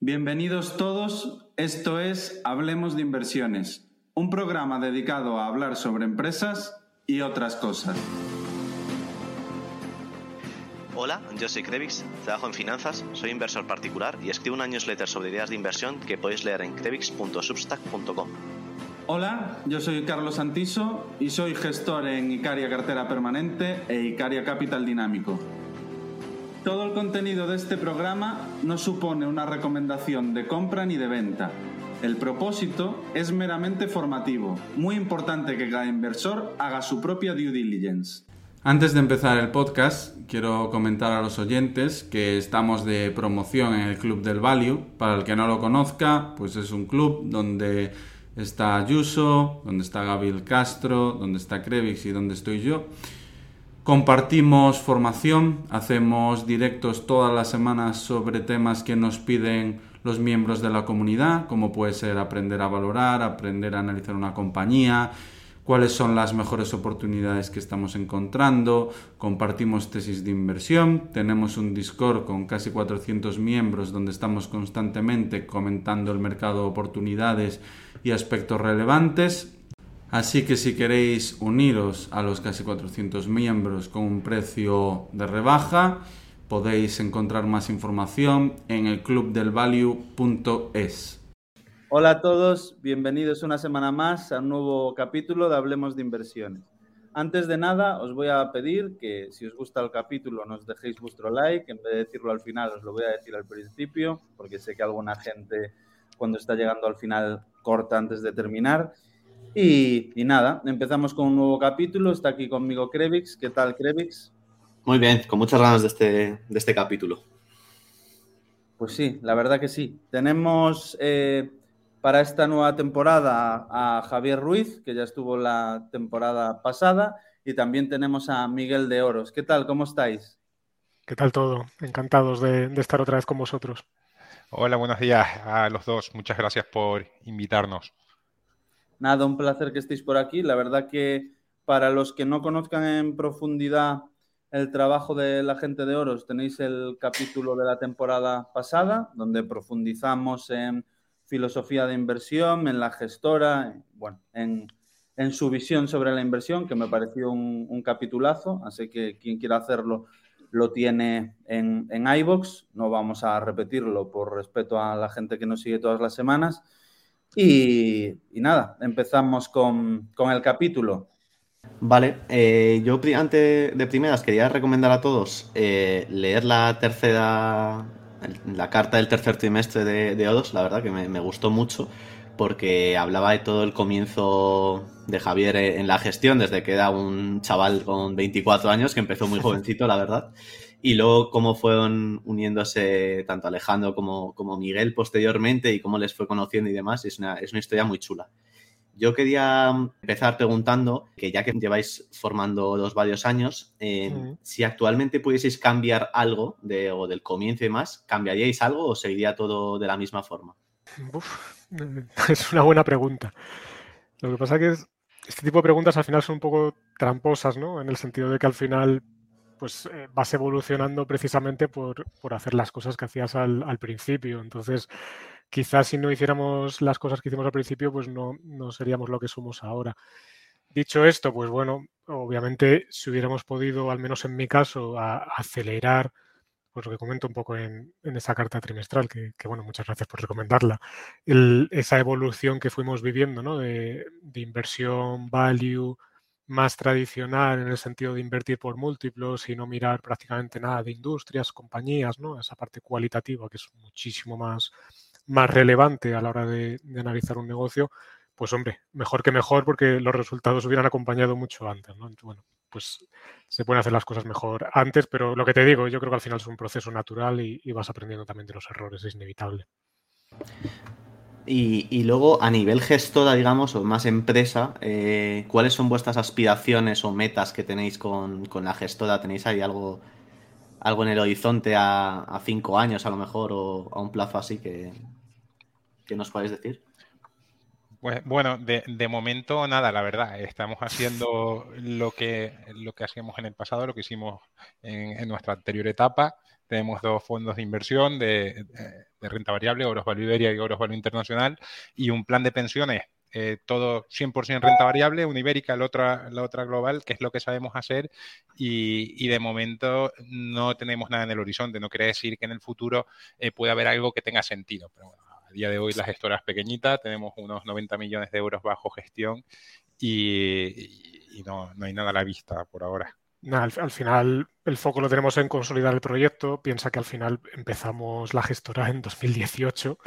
Bienvenidos todos, esto es Hablemos de Inversiones, un programa dedicado a hablar sobre empresas y otras cosas. Hola, yo soy Crevix, trabajo en finanzas, soy inversor particular y escribo una newsletter sobre ideas de inversión que podéis leer en crevix.substack.com. Hola, yo soy Carlos Santiso y soy gestor en Icaria Cartera Permanente e Icaria Capital Dinámico. Todo el contenido de este programa no supone una recomendación de compra ni de venta. El propósito es meramente formativo. Muy importante que cada inversor haga su propia due diligence. Antes de empezar el podcast, quiero comentar a los oyentes que estamos de promoción en el Club del Value. Para el que no lo conozca, pues es un club donde está Ayuso, donde está Gabriel Castro, donde está Crevix y donde estoy yo. Compartimos formación, hacemos directos todas las semanas sobre temas que nos piden los miembros de la comunidad, como puede ser aprender a valorar, aprender a analizar una compañía, cuáles son las mejores oportunidades que estamos encontrando, compartimos tesis de inversión, tenemos un Discord con casi 400 miembros donde estamos constantemente comentando el mercado de oportunidades y aspectos relevantes Así que si queréis uniros a los casi 400 miembros con un precio de rebaja, podéis encontrar más información en el clubdelvalue.es. Hola a todos, bienvenidos una semana más a un nuevo capítulo de Hablemos de Inversiones. Antes de nada, os voy a pedir que si os gusta el capítulo nos dejéis vuestro like, en vez de decirlo al final os lo voy a decir al principio, porque sé que alguna gente cuando está llegando al final corta antes de terminar. Y, nada, empezamos con un nuevo capítulo. Está aquí conmigo Krevix. ¿Qué tal, Krevix? Muy bien, con muchas ganas de este, de este capítulo. Pues sí, la verdad que sí. Tenemos eh, para esta nueva temporada a Javier Ruiz, que ya estuvo la temporada pasada, y también tenemos a Miguel de Oros. ¿Qué tal? ¿Cómo estáis? ¿Qué tal todo? Encantados de estar otra vez con vosotros. Hola, buenos días a los dos. Muchas gracias por invitarnos. Nada, un placer que estéis por aquí. La verdad que para los que no conozcan en profundidad el trabajo de la gente de Oros, tenéis el capítulo de la temporada pasada, donde profundizamos en filosofía de inversión, en la gestora, bueno, en, su visión sobre la inversión, que me pareció un, capitulazo, así que quien quiera hacerlo lo tiene en, en iVox, no vamos a repetirlo por respeto a la gente que nos sigue todas las semanas. Y, nada, empezamos con, el capítulo. Vale, eh, yo antes de primeras quería recomendar a todos eh, leer la tercera, la carta del tercer trimestre de, de Odos, la verdad que me, gustó mucho porque hablaba de todo el comienzo de Javier en la gestión, desde que era un chaval con 24 años, que empezó muy jovencito, la verdad, y luego cómo fueron uniéndose tanto Alejandro como, como Miguel posteriormente y cómo les fue conociendo y demás, es una, es una historia muy chula. Yo quería empezar preguntando, que ya que lleváis formando dos varios años, eh, si actualmente pudieseis cambiar algo de, o del comienzo y más, ¿cambiaríais algo o seguiría todo de la misma forma? es una buena pregunta. Lo que pasa es que este tipo de preguntas al final son un poco tramposas, ¿no? En el sentido de que al final pues eh, vas evolucionando precisamente por, hacer las cosas que hacías al, principio. Entonces, quizás si no hiciéramos las cosas que hicimos al principio, pues no, no seríamos lo que somos ahora. Dicho esto, pues bueno, obviamente si hubiéramos podido, al menos en mi caso, acelerar, pues lo que comento un poco en, esa carta trimestral, que, bueno, muchas gracias por recomendarla, esa evolución que fuimos viviendo, ¿no? De inversión, value, más tradicional en el sentido de invertir por múltiplos y no mirar prácticamente nada de industrias, compañías, ¿no? Esa parte cualitativa que es muchísimo más, más relevante a la hora de, analizar un negocio, pues hombre, mejor que mejor porque los resultados hubieran acompañado mucho antes, ¿no? Bueno, pues se pueden hacer las cosas mejor antes, pero lo que te digo, yo creo que al final es un proceso natural y, y vas aprendiendo también de los errores, es inevitable. Y, luego, a nivel gestora, digamos, o más empresa, eh, ¿cuáles son vuestras aspiraciones o metas que tenéis con, la gestora? ¿Tenéis ahí algo, algo en el horizonte a, cinco años, a lo mejor, o a un plazo así que, que nos podéis decir? Pues, bueno, de, momento nada, la verdad. Estamos haciendo lo que, lo que hacíamos en el pasado, lo que hicimos en, nuestra anterior etapa. Tenemos dos fondos de inversión de, renta variable, Oros Value Iberia y Oros Value Internacional, y un plan de pensiones eh, todo 100% renta variable, una ibérica, la otra, la otra global, que es lo que sabemos hacer y, de momento no tenemos nada en el horizonte. No quiere decir que en el futuro eh, pueda haber algo que tenga sentido, pero bueno, a día de hoy la gestora es pequeñita, tenemos unos 90 millones de euros bajo gestión y, no, hay nada a la vista por ahora. Al, final el foco lo tenemos en consolidar el proyecto. Piensa que al final empezamos la gestora en 2018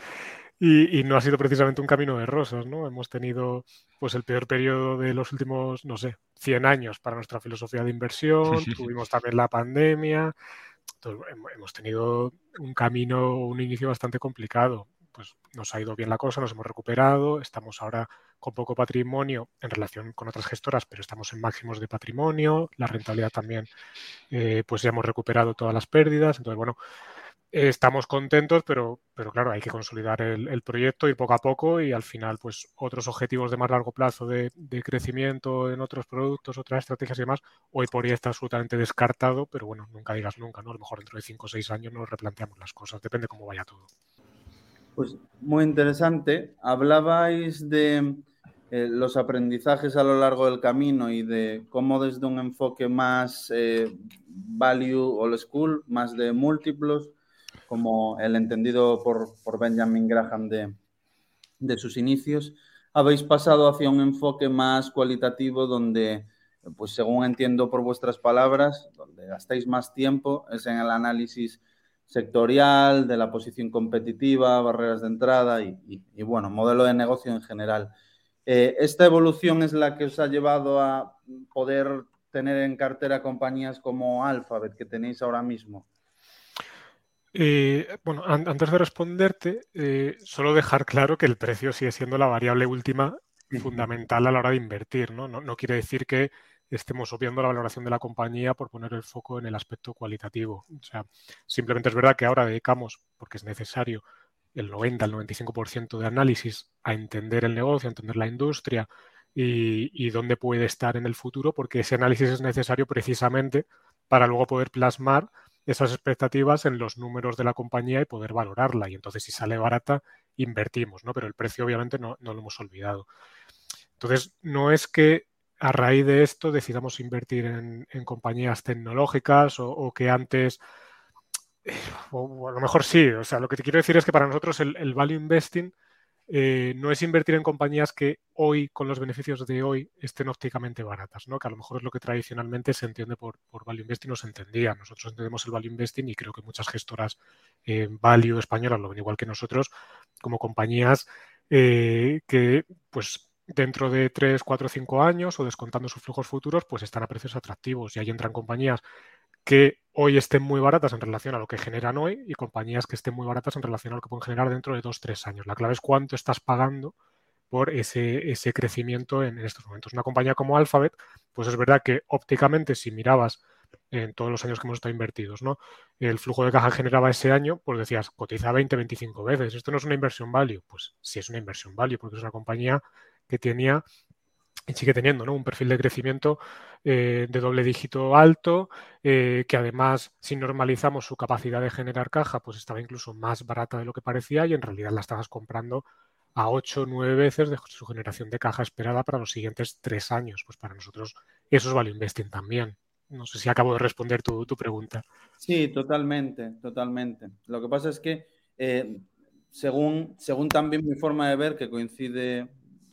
y, no ha sido precisamente un camino de rosas, ¿no? Hemos tenido pues el peor periodo de los últimos, no sé, 100 años para nuestra filosofía de inversión, tuvimos también la pandemia, hemos tenido un camino, un inicio bastante complicado. Pues nos ha ido bien la cosa, nos hemos recuperado, estamos ahora con poco patrimonio en relación con otras gestoras, pero estamos en máximos de patrimonio, la rentabilidad también, eh, pues ya hemos recuperado todas las pérdidas, entonces bueno, estamos contentos, pero, pero claro, hay que consolidar el, proyecto, ir poco a poco y al final, pues otros objetivos de más largo plazo de, crecimiento en otros productos, otras estrategias y demás, hoy por hoy está absolutamente descartado, pero bueno, nunca digas nunca, ¿no? A lo mejor dentro de 5 o 6 años nos replanteamos las cosas, depende cómo vaya todo. Pues muy interesante. Hablabais de eh, los aprendizajes a lo largo del camino y de cómo desde un enfoque más eh, value all school, más de múltiplos, como el entendido por, Benjamin Graham de, sus inicios, habéis pasado hacia un enfoque más cualitativo donde, pues según entiendo por vuestras palabras, donde gastáis más tiempo es en el análisis sectorial, de la posición competitiva, barreras de entrada y, bueno, modelo de negocio en general. Eh, ¿Esta evolución es la que os ha llevado a poder tener en cartera compañías como Alphabet que tenéis ahora mismo? Eh, bueno, antes de responderte, eh, solo dejar claro que el precio sigue siendo la variable última fundamental a la hora de invertir. ¿no? No, quiere decir que estemos obviando la valoración de la compañía por poner el foco en el aspecto cualitativo. O sea, simplemente es verdad que ahora dedicamos, porque es necesario, el 90 al 95% de análisis a entender el negocio, a entender la industria y, dónde puede estar en el futuro, porque ese análisis es necesario precisamente para luego poder plasmar esas expectativas en los números de la compañía y poder valorarla. Y entonces, si sale barata, invertimos, ¿no? Pero el precio, obviamente, no, lo hemos olvidado. Entonces, no es que a raíz de esto decidamos invertir en, compañías tecnológicas o, que antes, o, a lo mejor sí, o sea, lo que te quiero decir es que para nosotros el, value investing eh, no es invertir en compañías que hoy, con los beneficios de hoy, estén ópticamente baratas, ¿no? que a lo mejor es lo que tradicionalmente se entiende por, value investing o se entendía. Nosotros entendemos el value investing y creo que muchas gestoras eh, value españolas lo ven igual que nosotros, como compañías eh, que, pues, dentro de 3, 4, 5 años o descontando sus flujos futuros, pues están a precios atractivos y ahí entran compañías que hoy estén muy baratas en relación a lo que generan hoy y compañías que estén muy baratas en relación a lo que pueden generar dentro de dos, tres años. La clave es cuánto estás pagando por ese, ese crecimiento en, estos momentos. Una compañía como Alphabet, pues es verdad que ópticamente, si mirabas en todos los años que hemos estado invertidos, ¿no? El flujo de caja generaba ese año, pues decías, cotiza 20, 25 veces. Esto no es una inversión value. Pues sí es una inversión value, porque es una compañía que tenía y sigue teniendo ¿no? un perfil de crecimiento eh, de doble dígito alto, eh, que además, si normalizamos su capacidad de generar caja, pues estaba incluso más barata de lo que parecía y en realidad la estabas comprando a 8 o 9 veces de su generación de caja esperada para los siguientes tres años. Pues para nosotros eso es value investing también. No sé si acabo de responder tu, pregunta. Sí, totalmente, totalmente. Lo que pasa es que eh, según, según también mi forma de ver, que coincide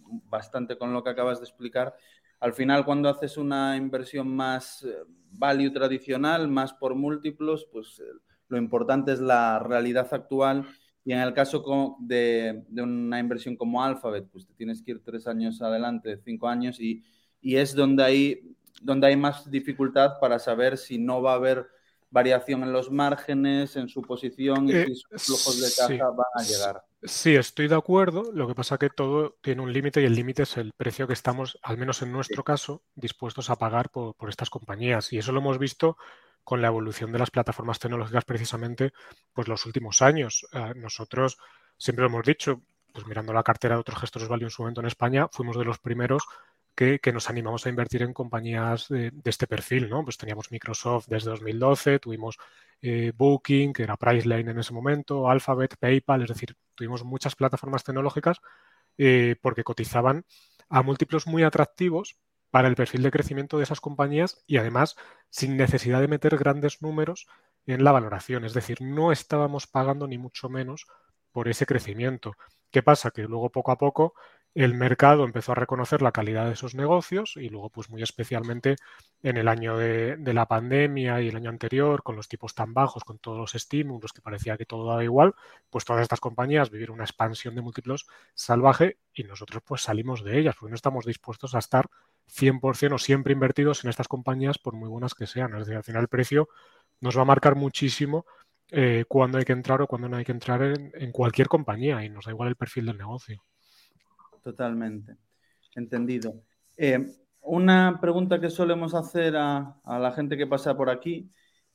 bastante con lo que acabas de explicar. Al final, cuando haces una inversión más eh, value tradicional, más por múltiplos, pues eh, lo importante es la realidad actual. Y en el caso de, una inversión como Alphabet, pues te tienes que ir tres años adelante, cinco años, y, es donde hay, donde hay más dificultad para saber si no va a haber variación en los márgenes, en su posición y eh, si sus flujos de caja van a llegar. Sí, estoy de acuerdo. Lo que pasa es que todo tiene un límite y el límite es el precio que estamos, al menos en nuestro caso, dispuestos a pagar por, estas compañías. Y eso lo hemos visto con la evolución de las plataformas tecnológicas precisamente pues los últimos años. Eh, nosotros siempre lo hemos dicho, pues mirando la cartera de otros gestores value en su momento en España, fuimos de los primeros que, nos animamos a invertir en compañías de, este perfil, ¿no? Pues teníamos Microsoft desde 2012, tuvimos eh, Booking, que era Priceline en ese momento, Alphabet, PayPal, es decir, tuvimos muchas plataformas tecnológicas eh, porque cotizaban a múltiplos muy atractivos para el perfil de crecimiento de esas compañías y además sin necesidad de meter grandes números en la valoración. Es decir, no estábamos pagando ni mucho menos por ese crecimiento. ¿Qué pasa? Que luego poco a poco el mercado empezó a reconocer la calidad de esos negocios y luego, pues muy especialmente en el año de, la pandemia y el año anterior, con los tipos tan bajos, con todos los estímulos que parecía que todo daba igual, pues todas estas compañías vivieron una expansión de múltiplos salvaje y nosotros pues salimos de ellas porque no estamos dispuestos a estar 100% o siempre invertidos en estas compañías por muy buenas que sean. Es decir, al final el precio nos va a marcar muchísimo eh, cuándo hay que entrar o cuándo no hay que entrar en cualquier compañía y nos da igual el perfil del negocio totalmente. Entendido. Eh, una pregunta que solemos hacer a, la gente que pasa por aquí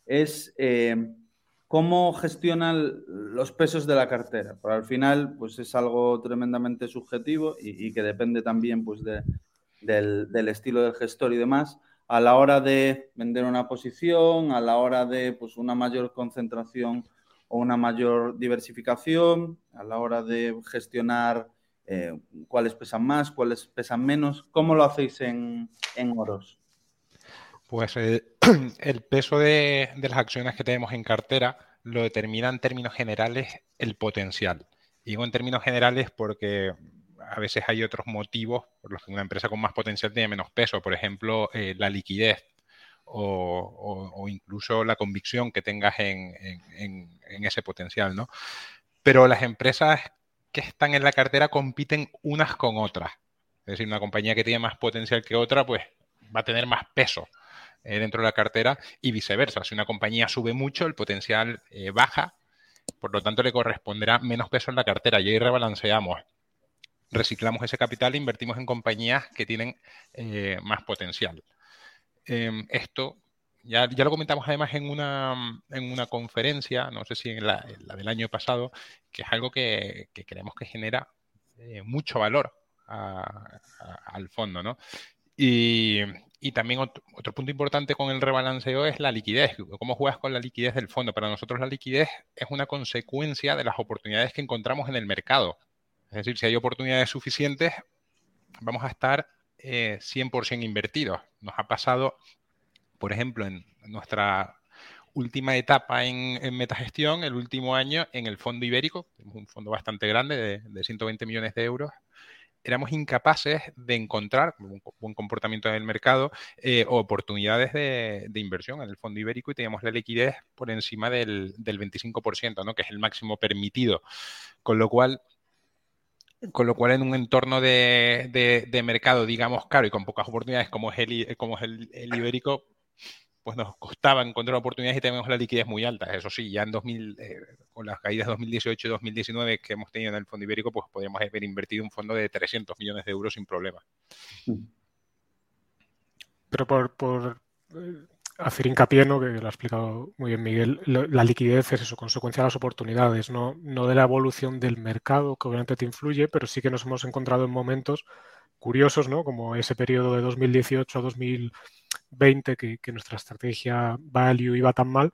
es eh, cómo gestionan los pesos de la cartera. Pero al final, pues es algo tremendamente subjetivo y, que depende también pues, del, estilo del gestor y demás. A la hora de vender una posición, a la hora de pues, una mayor concentración o una mayor diversificación, a la hora de gestionar eh, cuáles pesan más, cuáles pesan menos. ¿Cómo lo hacéis en, oros? Pues el peso de, las acciones que tenemos en cartera lo determina en términos generales el potencial. digo en términos generales porque a veces hay otros motivos por los que una empresa con más potencial tiene menos peso. Por ejemplo, eh, la liquidez o, incluso la convicción que tengas en, en, ese potencial, ¿no? Pero las empresas que están en la cartera compiten unas con otras. Es decir, una compañía que tiene más potencial que otra, pues va a tener más peso eh, dentro de la cartera y viceversa. Si una compañía sube mucho, el potencial eh, baja, por lo tanto le corresponderá menos peso en la cartera y ahí rebalanceamos. Reciclamos ese capital e invertimos en compañías que tienen eh, más potencial. Em, esto ya, lo comentamos además en una, en una conferencia, no sé si en la, del año pasado, que es algo que, creemos que genera eh, mucho valor al fondo, ¿no? Y, también otro, punto importante con el rebalanceo es la liquidez. ¿Cómo juegas con la liquidez del fondo? Para nosotros la liquidez es una consecuencia de las oportunidades que encontramos en el mercado. Es decir, si hay oportunidades suficientes, vamos a estar 100% eh, invertidos. Nos ha pasado por ejemplo, en nuestra última etapa en, metagestión, el último año, en el fondo ibérico, un fondo bastante grande de, 120 millones de euros, éramos incapaces de encontrar un buen comportamiento en el mercado, eh, oportunidades de, inversión en el fondo ibérico y teníamos la liquidez por encima del, 25%, ¿no? que es el máximo permitido. Con lo cual, con lo cual en un entorno de, mercado, digamos, caro y con pocas oportunidades como es el, como es el ibérico, pues nos costaba encontrar oportunidades y tenemos la liquidez muy alta. Eso sí, ya en 2000, eh, con las caídas 2018 y 2019 que hemos tenido en el fondo ibérico, pues podríamos haber invertido un fondo de 300 millones de euros sin problema. Pero por, eh, hacer hincapié, ¿no? que lo ha explicado muy bien Miguel, la liquidez es eso, consecuencia de las oportunidades, no, no de la evolución del mercado, que obviamente te influye, pero sí que nos hemos encontrado en momentos curiosos, ¿no? como ese periodo de 2018 a 2020 20 que, nuestra estrategia value iba tan mal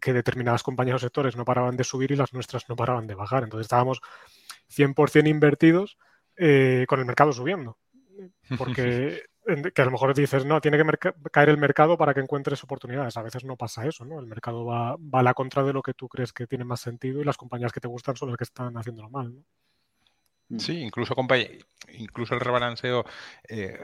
que determinadas compañías o sectores no paraban de subir y las nuestras no paraban de bajar. Entonces estábamos 100% invertidos eh, con el mercado subiendo. Porque que a lo mejor dices, no, tiene que caer el mercado para que encuentres oportunidades. A veces no pasa eso, ¿no? El mercado va, va, a la contra de lo que tú crees que tiene más sentido y las compañías que te gustan son las que están haciéndolo mal, ¿no? Sí, incluso, incluso el rebalanceo eh,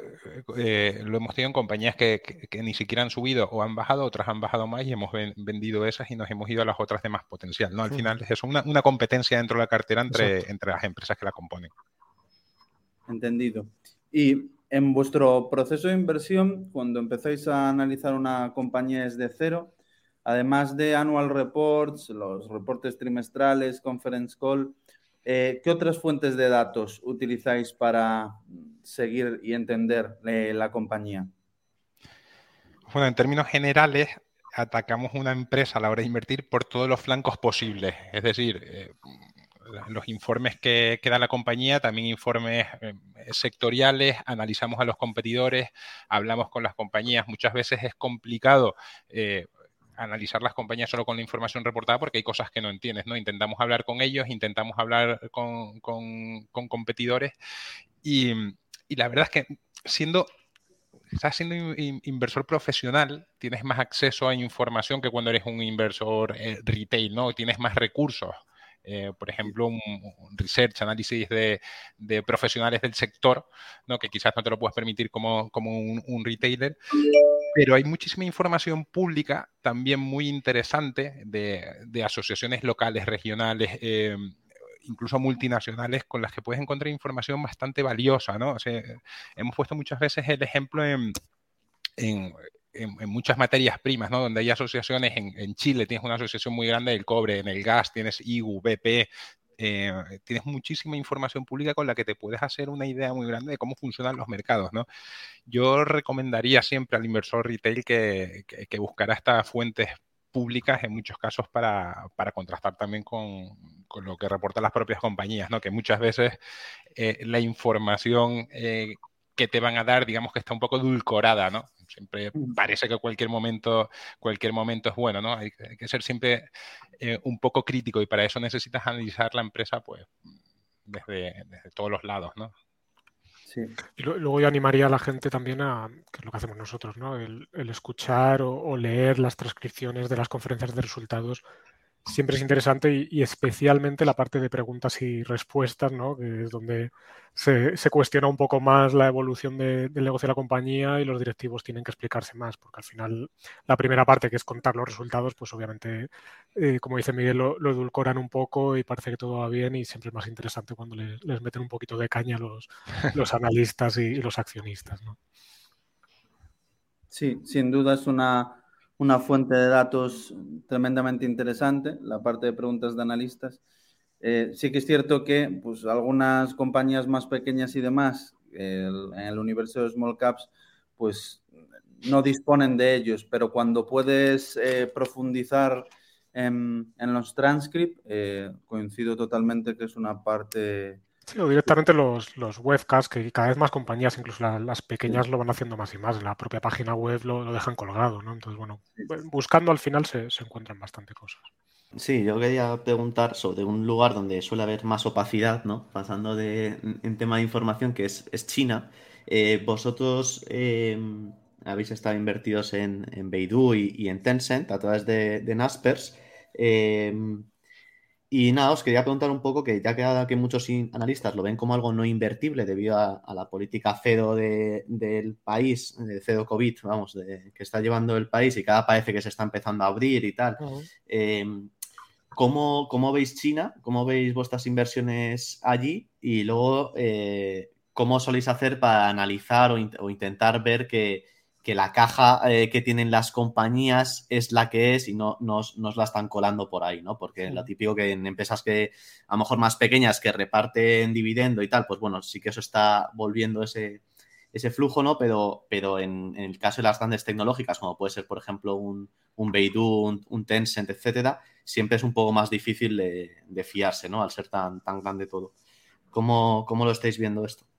eh, lo hemos tenido en compañías que, ni siquiera han subido o han bajado, otras han bajado más y hemos vendido esas y nos hemos ido a las otras de más potencial. ¿no? Al final es eso, una, competencia dentro de la cartera entre, entre las empresas que la componen. Entendido. Y en vuestro proceso de inversión, cuando empezáis a analizar una compañía desde cero, además de annual reports, los reportes trimestrales, conference call, eh, ¿Qué otras fuentes de datos utilizáis para seguir y entender eh, la compañía? Bueno, en términos generales, atacamos una empresa a la hora de invertir por todos los flancos posibles. Es decir, eh, los informes que, da la compañía, también informes sectoriales, analizamos a los competidores, hablamos con las compañías. Muchas veces es complicado analizar las compañías solo con la información reportada porque hay cosas que no entiendes, ¿no? Intentamos hablar con ellos, intentamos hablar con, competidores y, la verdad es que siendo estás siendo inversor profesional, tienes más acceso a información que cuando eres un inversor eh, retail, ¿no? Tienes más recursos. Eh, por ejemplo, un, research, análisis de, profesionales del sector, ¿no? que quizás no te lo puedes permitir como, un, retailer, pero hay muchísima información pública también muy interesante de, asociaciones locales, regionales, eh, incluso multinacionales con las que puedes encontrar información bastante valiosa, ¿no? hemos puesto muchas veces el ejemplo en, muchas materias primas, ¿no? Donde hay asociaciones, en, Chile tienes una asociación muy grande del cobre, en el gas tienes IGU, BP, eh, tienes muchísima información pública con la que te puedes hacer una idea muy grande de cómo funcionan los mercados, ¿no? Yo recomendaría siempre al inversor retail que, que buscara estas fuentes públicas en muchos casos para, contrastar también con, lo que reportan las propias compañías, ¿no? que muchas veces eh, la información eh, que te van a dar, digamos que está un poco edulcorada, ¿no? Siempre mm. parece que cualquier momento, cualquier momento es bueno, ¿no? Hay, que ser siempre eh, un poco crítico y para eso necesitas analizar la empresa, pues, desde, desde todos los lados, ¿no? Y luego yo animaría a la gente también a, que es lo que hacemos nosotros, ¿no? El, escuchar o, leer las transcripciones de las conferencias de resultados siempre es interesante y, especialmente la parte de preguntas y respuestas, ¿no? que es donde se, cuestiona un poco más la evolución del negocio de la compañía y los directivos tienen que explicarse más, porque al final la primera parte, que es contar los resultados, pues obviamente, eh, como dice Miguel, lo, edulcoran un poco y parece que todo va bien y siempre es más interesante cuando les, meten un poquito de caña los, los analistas y, y los accionistas. ¿no? Sí, sin duda es una una fuente de datos tremendamente interesante, la parte de preguntas de analistas. Eh, sí que es cierto que pues, algunas compañías más pequeñas y demás, en el universo de small caps, pues no disponen de ellos, pero cuando puedes eh, profundizar en, los transcripts, eh, coincido totalmente que es una parte Sí, o directamente los, los webcasts, que cada vez más compañías, incluso las, pequeñas, lo van haciendo más y más. En la propia página web lo, dejan colgado, ¿no? Entonces, bueno, buscando al final se, encuentran bastante cosas. Sí, yo quería preguntar sobre un lugar donde suele haber más opacidad, ¿no? Pasando de, en tema de información, que es, China. Eh, vosotros em, habéis estado invertidos en, en Beidou y, en Tencent a través de, de Naspers. Em, y nada, os quería preguntar un poco que ya que, que muchos analistas lo ven como algo no invertible debido a, la política cero del país, de cero COVID, vamos, que está llevando el país y cada parece que se está empezando a abrir y tal. Eh, ¿cómo, veis China? ¿Cómo veis vuestras inversiones allí? Y luego, eh, ¿cómo soléis hacer para analizar o intentar ver que que la caja eh, que tienen las compañías es la que es y no nos, la están colando por ahí, ¿no? Porque lo típico que en empresas que a lo mejor más pequeñas que reparten dividendo y tal, pues bueno, sí que eso está volviendo ese, ese flujo, ¿no? Pero, pero en, el caso de las grandes tecnológicas, como puede ser, por ejemplo, un, un Beidou, un, Tencent, etcétera, siempre es un poco más difícil de, fiarse, ¿no? Al ser tan, tan grande todo. ¿Cómo, ¿Cómo lo estáis viendo esto?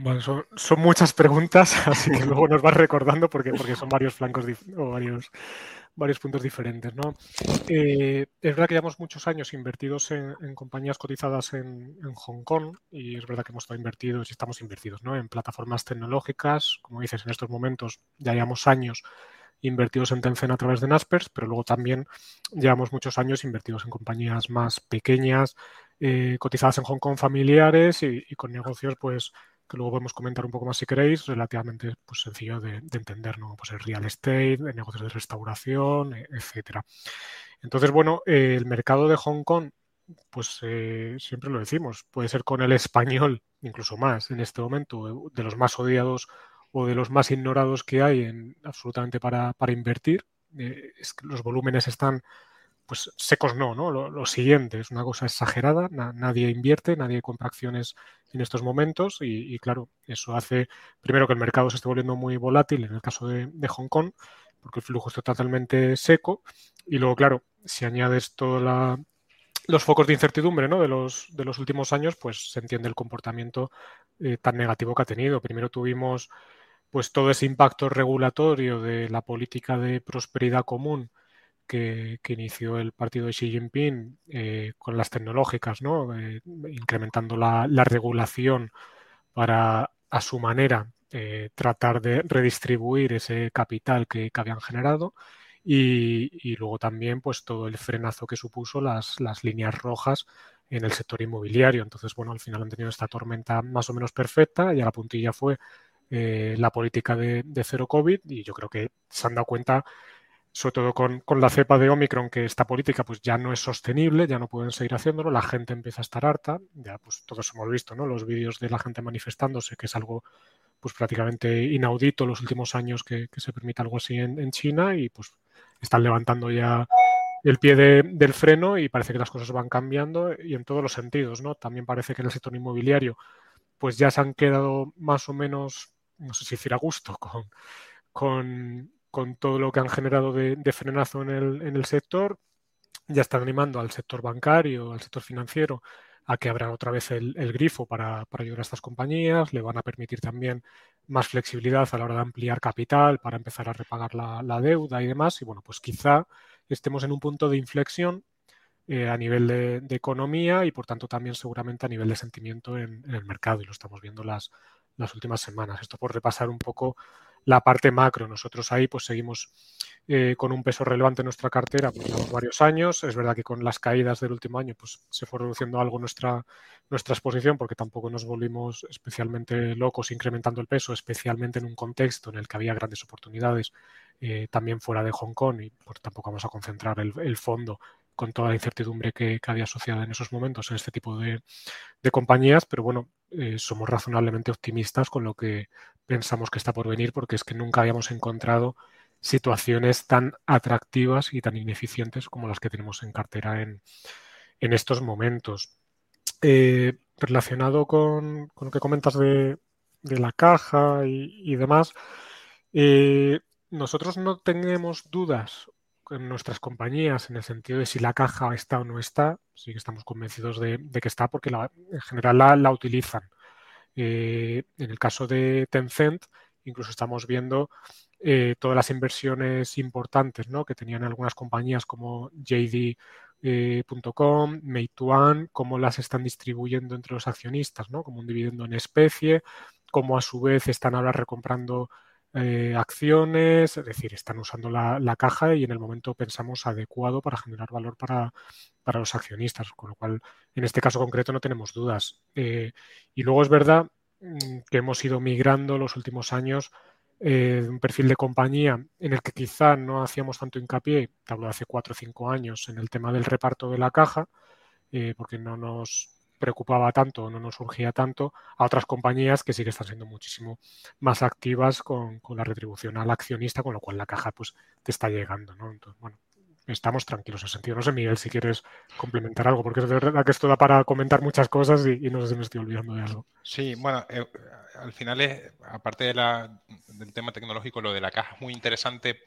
Bueno, son, muchas preguntas, así que luego nos vas recordando porque, porque son varios flancos o varios, varios puntos diferentes. ¿no? Eh, es verdad que llevamos muchos años invertidos en, compañías cotizadas en, Hong Kong y es verdad que hemos estado invertidos y estamos invertidos ¿no? en plataformas tecnológicas. Como dices, en estos momentos ya llevamos años invertidos en Tencent a través de Naspers, pero luego también llevamos muchos años invertidos en compañías más pequeñas, eh, cotizadas en Hong Kong familiares y con negocios pues que luego podemos comentar un poco más si queréis, relativamente pues, sencillo de, entender, ¿no? Pues el real estate, negocios de restauración, e, etcétera. Entonces, bueno, el mercado de Hong Kong, pues eh, siempre lo decimos, puede ser con el español, incluso más en este momento, de los más odiados o de los más ignorados que hay en, absolutamente para, invertir. Eh, es que los volúmenes están pues secos no, ¿no? Lo, siguiente es una cosa exagerada, nadie invierte, nadie compra acciones en estos momentos y, claro, eso hace primero que el mercado se esté volviendo muy volátil en el caso de, Hong Kong, porque el flujo está totalmente seco y luego, claro, si añades toda la, los focos de incertidumbre ¿no? de, los, de los últimos años, pues se entiende el comportamiento eh, tan negativo que ha tenido. Primero tuvimos pues todo ese impacto regulatorio de la política de prosperidad común que, inició el partido de Xi Jinping eh, con las tecnológicas, ¿no? Eh, incrementando la, regulación para, a su manera, tratar de redistribuir ese capital que habían generado. Y, luego también pues todo el frenazo que supuso las, líneas rojas en el sector inmobiliario. Entonces, bueno, al final han tenido esta tormenta más o menos perfecta y a la puntilla fue eh, la política de, cero COVID y yo creo que se han dado cuenta, sobre todo con, con, la cepa de Omicron, que esta política pues ya no es sostenible, ya no pueden seguir haciéndolo, la gente empieza a estar harta, ya pues todos hemos visto, ¿no? Los vídeos de la gente manifestándose, que es algo pues prácticamente inaudito los últimos años que, se permita algo así en, en China y pues están levantando ya el pie del freno y parece que las cosas van cambiando y en todos los sentidos, ¿no? También parece que en el sector inmobiliario pues ya se han quedado más o menos, no sé si decir a gusto, con, con, todo lo que han generado de, frenazo en el, en el sector. Ya están animando al sector bancario, al sector financiero, a que abran otra vez el, grifo para, para, ayudar a estas compañías, le van a permitir también más flexibilidad a la hora de ampliar capital para empezar a repagar la, deuda y demás. Y bueno, pues quizá estemos en un punto de inflexión eh, a nivel de, economía y por tanto también seguramente a nivel de sentimiento en, el mercado y lo estamos viendo las, las últimas semanas. Esto por repasar un poco la parte macro. Nosotros ahí pues seguimos eh, con un peso relevante en nuestra cartera pues, varios años. Es verdad que con las caídas del último año pues se fue reduciendo algo nuestra, nuestra exposición porque tampoco nos volvimos especialmente locos incrementando el peso, especialmente en un contexto en el que había grandes oportunidades eh, también fuera de Hong Kong y pues, tampoco vamos a concentrar el, fondo con toda la incertidumbre que, había asociada en esos momentos en este tipo de, compañías, pero bueno, eh, somos razonablemente optimistas con lo que pensamos que está por venir porque es que nunca habíamos encontrado situaciones tan atractivas y tan ineficientes como las que tenemos en cartera en, estos momentos. Eh, relacionado con, lo que comentas de, la caja y, demás, eh, nosotros no tenemos dudas en nuestras compañías en el sentido de si la caja está o no está. Sí que estamos convencidos de, que está porque en general la utilizan. Eh, en el caso de Tencent, incluso estamos viendo eh, todas las inversiones importantes que tenían algunas compañías como JD.com, eh, Meituan, cómo las están distribuyendo entre los accionistas, ¿no? como un dividendo en especie, cómo a su vez están ahora recomprando acciones, es decir, están usando la, caja y en el momento pensamos adecuado para generar valor para, para los accionistas, con lo cual en este caso concreto no tenemos dudas. Eh, y luego es verdad mm, que hemos ido migrando los últimos años eh, un perfil de compañía en el que quizá no hacíamos tanto hincapié, hablo de hace cuatro o cinco años, en el tema del reparto de la caja, eh, porque no nos preocupaba tanto, no nos surgía tanto, a otras compañías que sí que están siendo muchísimo más activas con, la retribución al accionista, con lo cual la caja pues te está llegando, ¿no? Entonces, bueno, estamos tranquilos en sentido. No sé, Miguel, si quieres complementar algo, porque es verdad que esto da para comentar muchas cosas y, no sé si me estoy olvidando de algo. Sí, bueno, eh, al final es, aparte de la, del tema tecnológico, lo de la caja es muy interesante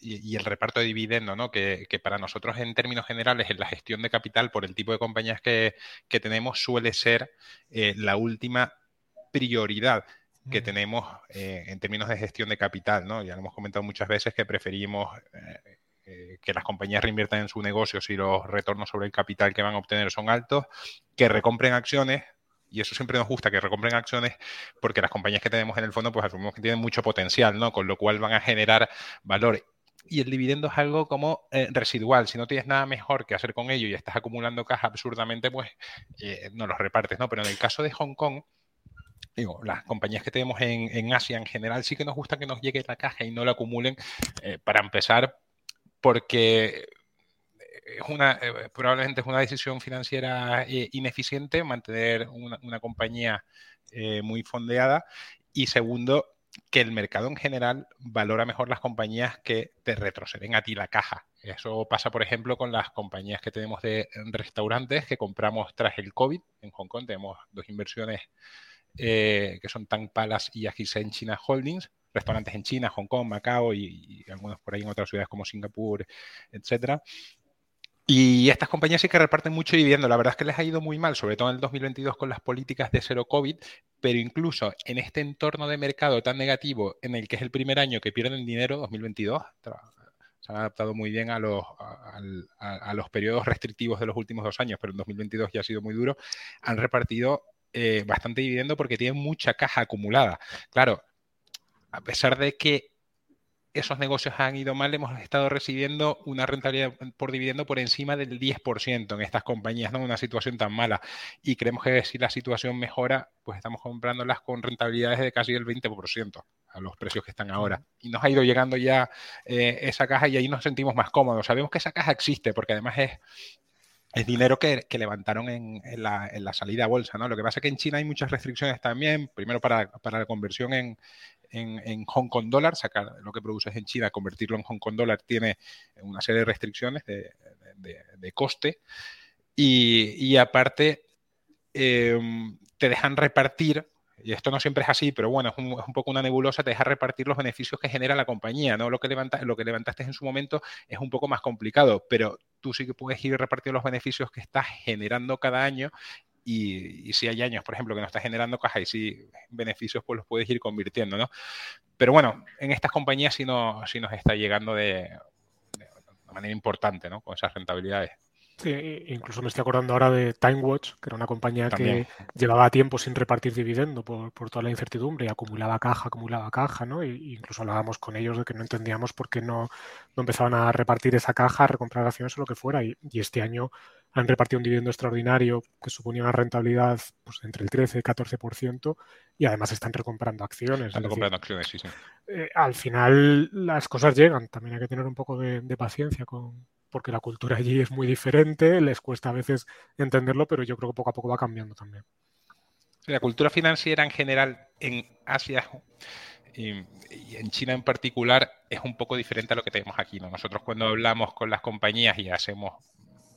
y, el reparto de dividendo, ¿no? Que, para nosotros en términos generales en la gestión de capital por el tipo de compañías que, tenemos suele ser eh, la última prioridad que tenemos eh, en términos de gestión de capital, ¿no? Ya lo hemos comentado muchas veces que preferimos eh, que las compañías reinviertan en su negocio si los retornos sobre el capital que van a obtener son altos, que recompren acciones, y eso siempre nos gusta, que recompren acciones, porque las compañías que tenemos en el fondo, pues asumimos que tienen mucho potencial, ¿no? Con lo cual van a generar valor. Y el dividendo es algo como eh, residual. Si no tienes nada mejor que hacer con ello y estás acumulando caja absurdamente, pues eh, no los repartes, ¿no? Pero en el caso de Hong Kong, digo, las compañías que tenemos en, Asia en general sí que nos gusta que nos llegue la caja y no la acumulen para empezar porque es una, eh, probablemente es una decisión financiera eh, ineficiente mantener una, compañía eh, muy fondeada y segundo, que el mercado en general valora mejor las compañías que te retroceden a ti la caja. Eso pasa, por ejemplo, con las compañías que tenemos de restaurantes que compramos tras el COVID. En Hong Kong tenemos dos inversiones que son Tang Palace y Ajisen China Holdings restaurantes en China, Hong Kong, Macao y, algunos por ahí en otras ciudades como Singapur, etcétera. Y estas compañías sí que reparten mucho dividendo. La verdad es que les ha ido muy mal, sobre todo en el 2022 con las políticas de cero COVID, pero incluso en este entorno de mercado tan negativo en el que es el primer año que pierden dinero, 2022, se han adaptado muy bien a los, a, los periodos restrictivos de los últimos dos años, pero en 2022 ya ha sido muy duro, han repartido eh, bastante dividendo porque tienen mucha caja acumulada. Claro, a pesar de que esos negocios han ido mal, hemos estado recibiendo una rentabilidad por dividendo por encima del 10% en estas compañías, ¿no? Una situación tan mala. Y creemos que si la situación mejora, pues estamos comprándolas con rentabilidades de casi el 20% a los precios que están ahora. Y nos ha ido llegando ya eh, esa caja y ahí nos sentimos más cómodos. Sabemos que esa caja existe porque además es es dinero que, levantaron en, la, salida a bolsa, ¿no? Lo que pasa es que en China hay muchas restricciones también, primero para, la conversión en, Hong Kong dólar, sacar lo que produces en China, convertirlo en Hong Kong dólar tiene una serie de restricciones de, coste y, aparte em, te dejan repartir y esto no siempre es así, pero bueno, es un, poco una nebulosa, te deja repartir los beneficios que genera la compañía, ¿no? Lo que, lo que levantaste en su momento es un poco más complicado, pero tú sí que puedes ir repartiendo los beneficios que estás generando cada año y, si hay años, por ejemplo, que no estás generando caja y si beneficios, pues los puedes ir convirtiendo, ¿no? Pero bueno, en estas compañías sí, no, sí nos está llegando de, de manera importante, ¿no? Con esas rentabilidades. Sí, incluso me estoy acordando ahora de TimeWatch, que era una compañía que llevaba tiempo sin repartir dividendo por, toda la incertidumbre y acumulaba caja, acumulaba caja, ¿no? Y, incluso hablábamos con ellos de que no entendíamos por qué no, no empezaban a repartir esa caja, a recomprar acciones o lo que fuera. Y, este año han repartido un dividendo extraordinario que suponía una rentabilidad pues, entre el 13 y el 14% y además están recomprando acciones. Están recomprando acciones, sí, sí. Eh, al final las cosas llegan, también hay que tener un poco de paciencia con, porque la cultura allí es muy diferente, les cuesta a veces entenderlo, pero yo creo que poco a poco va cambiando también. La cultura financiera en general en Asia y, en China en particular es un poco diferente a lo que tenemos aquí. Nosotros cuando hablamos con las compañías y hacemos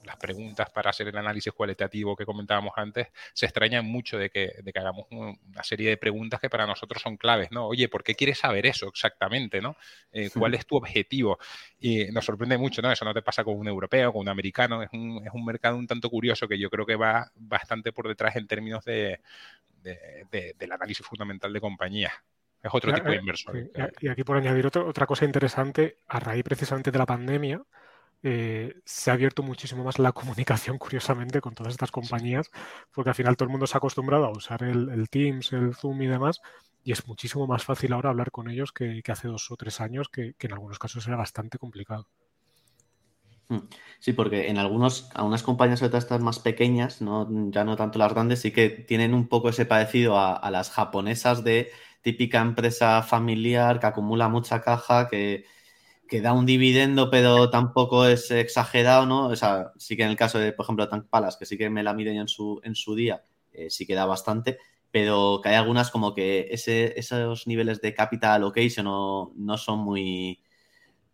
las preguntas para hacer el análisis cualitativo que comentábamos antes, se extrañan mucho de que, hagamos una serie de preguntas que para nosotros son claves, ¿no? Oye, ¿por qué quieres saber eso exactamente, ¿no? Eh, ¿Cuál es tu objetivo? Y nos sorprende mucho, ¿no? Eso no te pasa con un europeo, con un americano, es un, es un mercado un tanto curioso que yo creo que va bastante por detrás en términos de, del análisis fundamental de compañías. Es otro tipo de eh, inversor. Y aquí por añadir otra cosa interesante, a raíz precisamente de la pandemia, eh, se ha abierto muchísimo más la comunicación, curiosamente, con todas estas compañías, porque al final todo el mundo se ha acostumbrado a usar el, Teams, el Zoom y demás, y es muchísimo más fácil ahora hablar con ellos que, hace dos o tres años, que, en algunos casos era bastante complicado. Hmm. Sí, porque en algunos, algunas compañías de estas más pequeñas, no, ya no tanto las grandes, sí que tienen un poco ese parecido a las japonesas de típica empresa familiar que acumula mucha caja, que, que da un dividendo, pero tampoco es exagerado, ¿no? O sea, sí que en el caso de, por ejemplo, Tank Palas, que sí que me la miden en su, en su día, eh, sí que da bastante, pero que hay algunas como que ese, esos niveles de capital allocation no, no son muy,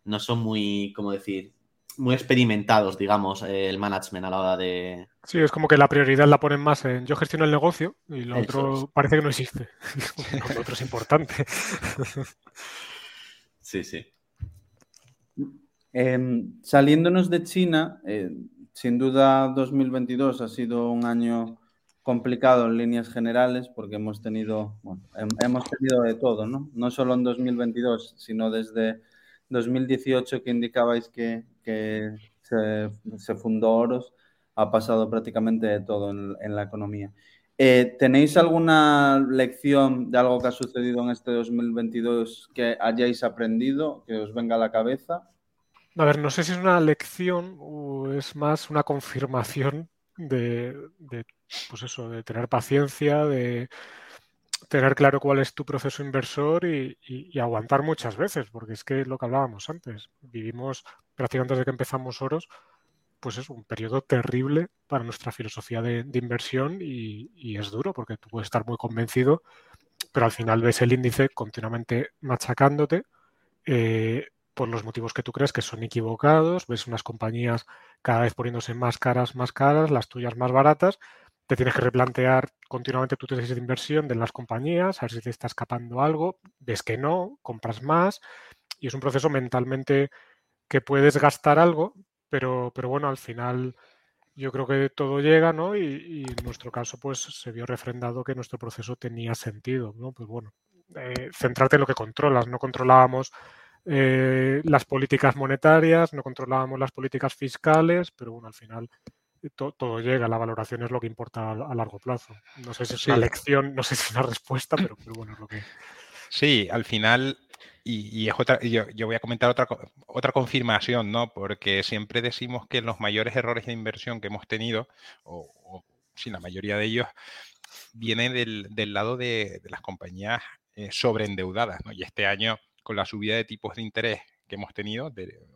no son muy, ¿cómo decir? Muy experimentados, digamos, eh, el management a la hora de... Sí, es como que la prioridad la ponen más en yo gestiono el negocio y lo otro parece que no existe. lo otro es importante. sí, sí. Em, saliéndonos de China, eh, sin duda 2022 ha sido un año complicado en líneas generales porque hemos tenido, hemos tenido de todo, ¿no? No solo en 2022, sino desde 2018 que indicabais que, se, fundó Oros, ha pasado prácticamente de todo en, la economía. Eh, ¿Tenéis alguna lección de algo que ha sucedido en este 2022 que hayáis aprendido, que os venga a la cabeza? A ver, no sé si es una lección o es más una confirmación de, pues eso, de tener paciencia, de tener claro cuál es tu proceso inversor y, aguantar muchas veces, porque es que lo que hablábamos antes, vivimos prácticamente desde que empezamos Oros, pues es un periodo terrible para nuestra filosofía de, inversión y, es duro porque tú puedes estar muy convencido, pero al final ves el índice continuamente machacándote. Eh, por los motivos que tú crees que son equivocados, ves unas compañías cada vez poniéndose más caras, más caras, las tuyas más baratas, te tienes que replantear continuamente tu tesis de inversión de las compañías, a ver si te está escapando algo, ves que no, compras más y es un proceso mentalmente que puedes gastar algo, pero, pero bueno, al final yo creo que todo llega, ¿no? Y, en nuestro caso, pues se vio refrendado que nuestro proceso tenía sentido, ¿no? Pues bueno, eh, centrarte en lo que controlas. No controlábamos eh, las políticas monetarias, no controlábamos las políticas fiscales, pero bueno, al final eh, todo llega, la valoración es lo que importa a, largo plazo. No sé si es una lección, no sé si es una respuesta, pero, pero bueno, es lo que... Sí, al final y, es otra, yo, voy a comentar otra, otra confirmación, ¿no? Porque siempre decimos que los mayores errores de inversión que hemos tenido, o, o sí, la mayoría de ellos, vienen del, lado de, las compañías eh, sobreendeudadas, ¿no? Y este año, con la subida de tipos de interés que hemos tenido,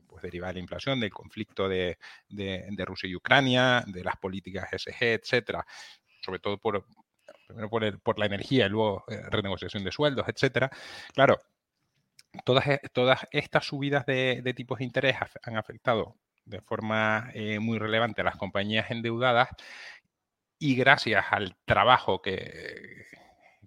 pues derivada de la inflación, del conflicto de, Rusia y Ucrania, de las políticas SG, etcétera, sobre todo por, primero por, la energía y luego eh, renegociación de sueldos, etcétera. Claro, todas, e, estas subidas de, tipos de interés han afectado de forma eh, muy relevante a las compañías endeudadas y gracias al trabajo que,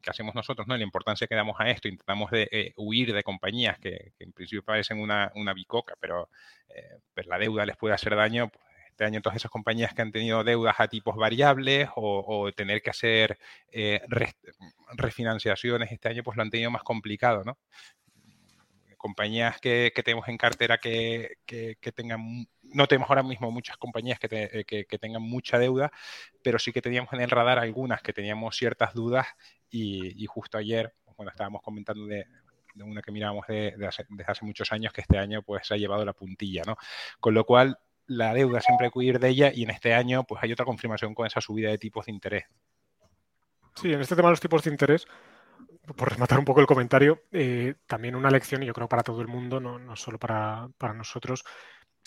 hacemos nosotros, ¿no? la importancia que damos a esto, intentamos de, eh, huir de compañías que, en principio parecen una, bicoca, pero, eh, pero, la deuda les puede hacer daño. Pues, este año todas esas compañías que han tenido deudas a tipos variables o, tener que hacer refinanciaciones este año, pues lo han tenido más complicado, ¿no? compañías que, tenemos en cartera que, tengan, no tenemos ahora mismo muchas compañías eh, que, tengan mucha deuda, pero sí que teníamos en el radar algunas que teníamos ciertas dudas y, justo ayer, cuando estábamos comentando de, una que mirábamos de, hace, desde hace muchos años, que este año pues se ha llevado la puntilla, ¿no? Con lo cual, la deuda siempre hay que huir de ella y en este año pues hay otra confirmación con esa subida de tipos de interés. Sí, en este tema de los tipos de interés, por rematar un poco el comentario, eh, también una lección, y yo creo para todo el mundo, no, solo para, nosotros,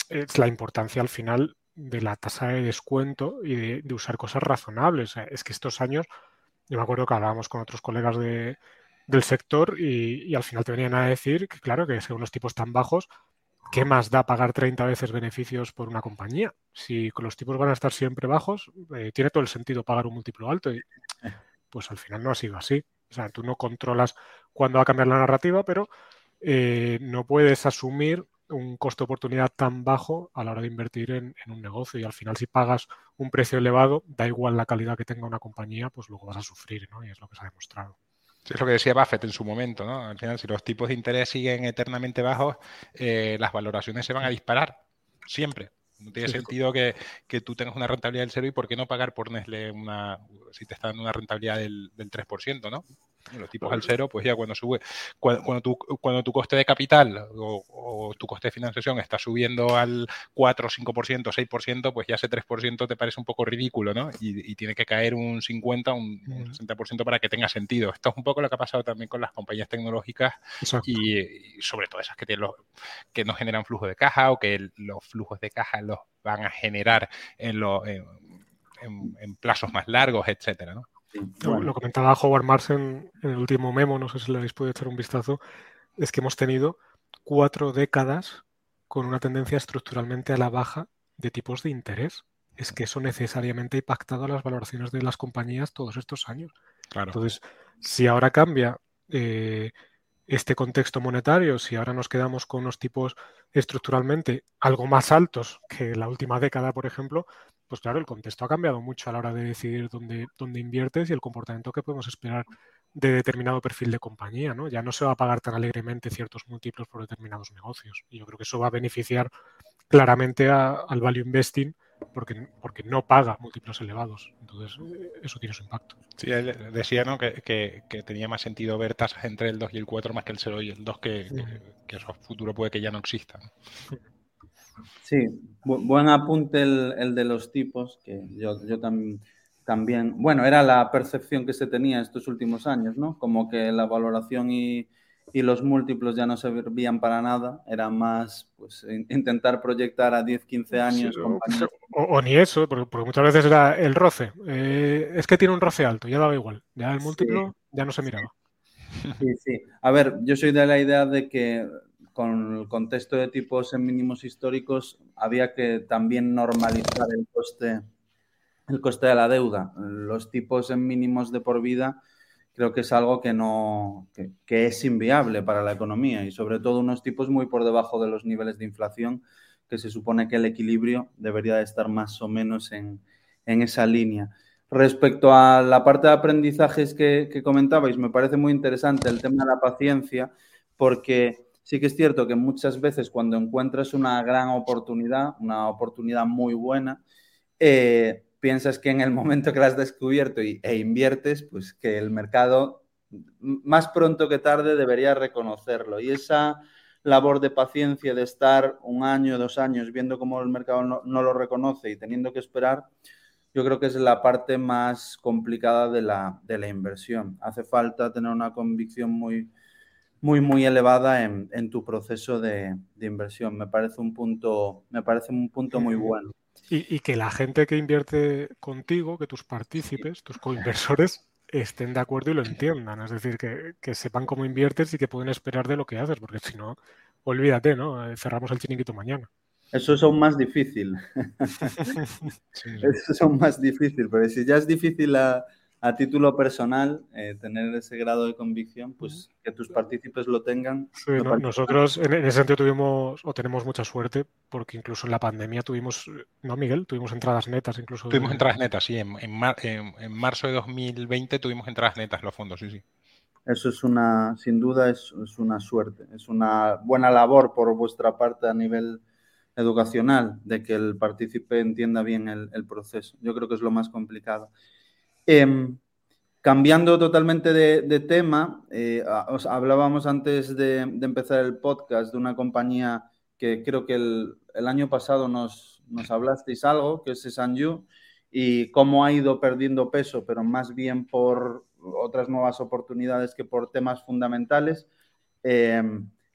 es la importancia al final de la tasa de descuento y de, usar cosas razonables. Es que estos años, yo me acuerdo que hablábamos con otros colegas de, del sector y, al final te venían a decir que, claro, que según los tipos tan bajos, ¿qué más da pagar 30 veces beneficios por una compañía? Si los tipos van a estar siempre bajos, eh, tiene todo el sentido pagar un múltiplo alto. Y, pues al final no ha sido así. O sea, tú no controlas cuándo va a cambiar la narrativa, pero eh, no puedes asumir un costo de oportunidad tan bajo a la hora de invertir en, un negocio. Y al final, si pagas un precio elevado, da igual la calidad que tenga una compañía, pues luego vas a sufrir, ¿no? Y es lo que se ha demostrado. es lo que decía Buffett en su momento, ¿no? Al final, si los tipos de interés siguen eternamente bajos, eh, las valoraciones se van a disparar, siempre. No tiene sentido que, tú tengas una rentabilidad del cero y por qué no pagar por Nestlé una, si te está dando una rentabilidad del, del 3%, ¿no? Los tipos al cero, pues ya cuando sube, cuando, tu, cuando tu coste de capital o, tu coste de financiación está subiendo al 4, 5%, 6%, pues ya ese 3% te parece un poco ridículo, ¿no? Y, tiene que caer un 50, un, 60% para que tenga sentido. Esto es un poco lo que ha pasado también con las compañías tecnológicas y, sobre todo esas que, tienen los, que no generan flujo de caja o que los flujos de caja los van a generar en, en plazos más largos, etcétera, ¿no? Lo comentaba Howard Marks en, el último memo, no sé si le habéis podido echar un vistazo, es que hemos tenido cuatro décadas con una tendencia estructuralmente a la baja de tipos de interés. Es que eso necesariamente ha impactado a las valoraciones de las compañías todos estos años. Entonces, si ahora cambia eh, este contexto monetario, si ahora nos quedamos con unos tipos estructuralmente algo más altos que la última década, por ejemplo, pues claro, el contexto ha cambiado mucho a la hora de decidir dónde, dónde inviertes y el comportamiento que podemos esperar de determinado perfil de compañía, ¿no? Ya no se va a pagar tan alegremente ciertos múltiplos por determinados negocios. Y yo creo que eso va a beneficiar claramente al value investing porque, porque no paga múltiplos elevados. Entonces, eso tiene su impacto. Sí, él decía ¿no? que, tenía más sentido ver tasas entre el 2 y el 4 más que el 0 y el 2, que, que, eso futuro puede que ya no existan. Sí, buen apunte el, de los tipos, que yo, yo también, bueno, era la percepción que se tenía estos últimos años, ¿no? Como que la valoración y, los múltiplos ya no servían para nada, era más pues, intentar proyectar a 10, 15 años. o, ni eso, porque, muchas veces era el roce. Eh, es que tiene un roce alto, ya daba igual. Ya el múltiplo ya no se miraba. Sí, sí. A ver, yo soy de la idea de que con el contexto de tipos en mínimos históricos, había que también normalizar el coste, el coste de la deuda. Los tipos en mínimos de por vida creo que es algo que no que, es inviable para la economía y sobre todo unos tipos muy por debajo de los niveles de inflación que se supone que el equilibrio debería de estar más o menos en, esa línea. Respecto a la parte de aprendizajes que, comentabais, me parece muy interesante el tema de la paciencia, porque sí que es cierto que muchas veces cuando encuentras una gran oportunidad, una oportunidad muy buena, eh, piensas que en el momento que la has descubierto y, e inviertes, pues que el mercado más pronto que tarde debería reconocerlo. Y esa labor de paciencia de estar un año, dos años viendo cómo el mercado no, lo reconoce y teniendo que esperar, yo creo que es la parte más complicada de la, de la inversión. Hace falta tener una convicción muy, muy, muy elevada en, en tu proceso de, de, inversión. Me parece un punto, me parece un punto muy bueno. Y, y, que la gente que invierte contigo, que tus partícipes, tus coinversores, estén de acuerdo y lo entiendan. Es decir, que, que, sepan cómo inviertes y que pueden esperar de lo que haces, porque si no, olvídate, ¿no? Eh, cerramos el chiringuito mañana. Eso es aún más difícil. sí. Eso es aún más difícil, pero si ya es difícil a, a título personal, eh, tener ese grado de convicción, pues que tus partícipes lo tengan. Sí, no, nosotros en, ese sentido tuvimos o tenemos mucha suerte porque incluso en la pandemia tuvimos, ¿no, Miguel? Tuvimos entradas netas incluso. Tuvimos entradas netas, sí. En, en, mar, en, marzo de 2020 tuvimos entradas netas los fondos, sí, sí. Eso es una, sin duda, es, es una suerte. Es una buena labor por vuestra parte a nivel educacional de que el partícipe entienda bien el, el proceso. Yo creo que es lo más complicado. Eh, cambiando totalmente de, tema, eh, os hablábamos antes de, empezar el podcast de una compañía que creo que el, año pasado nos, nos, hablasteis algo, que es Sanju, y cómo ha ido perdiendo peso, pero más bien por otras nuevas oportunidades que por temas fundamentales. Eh,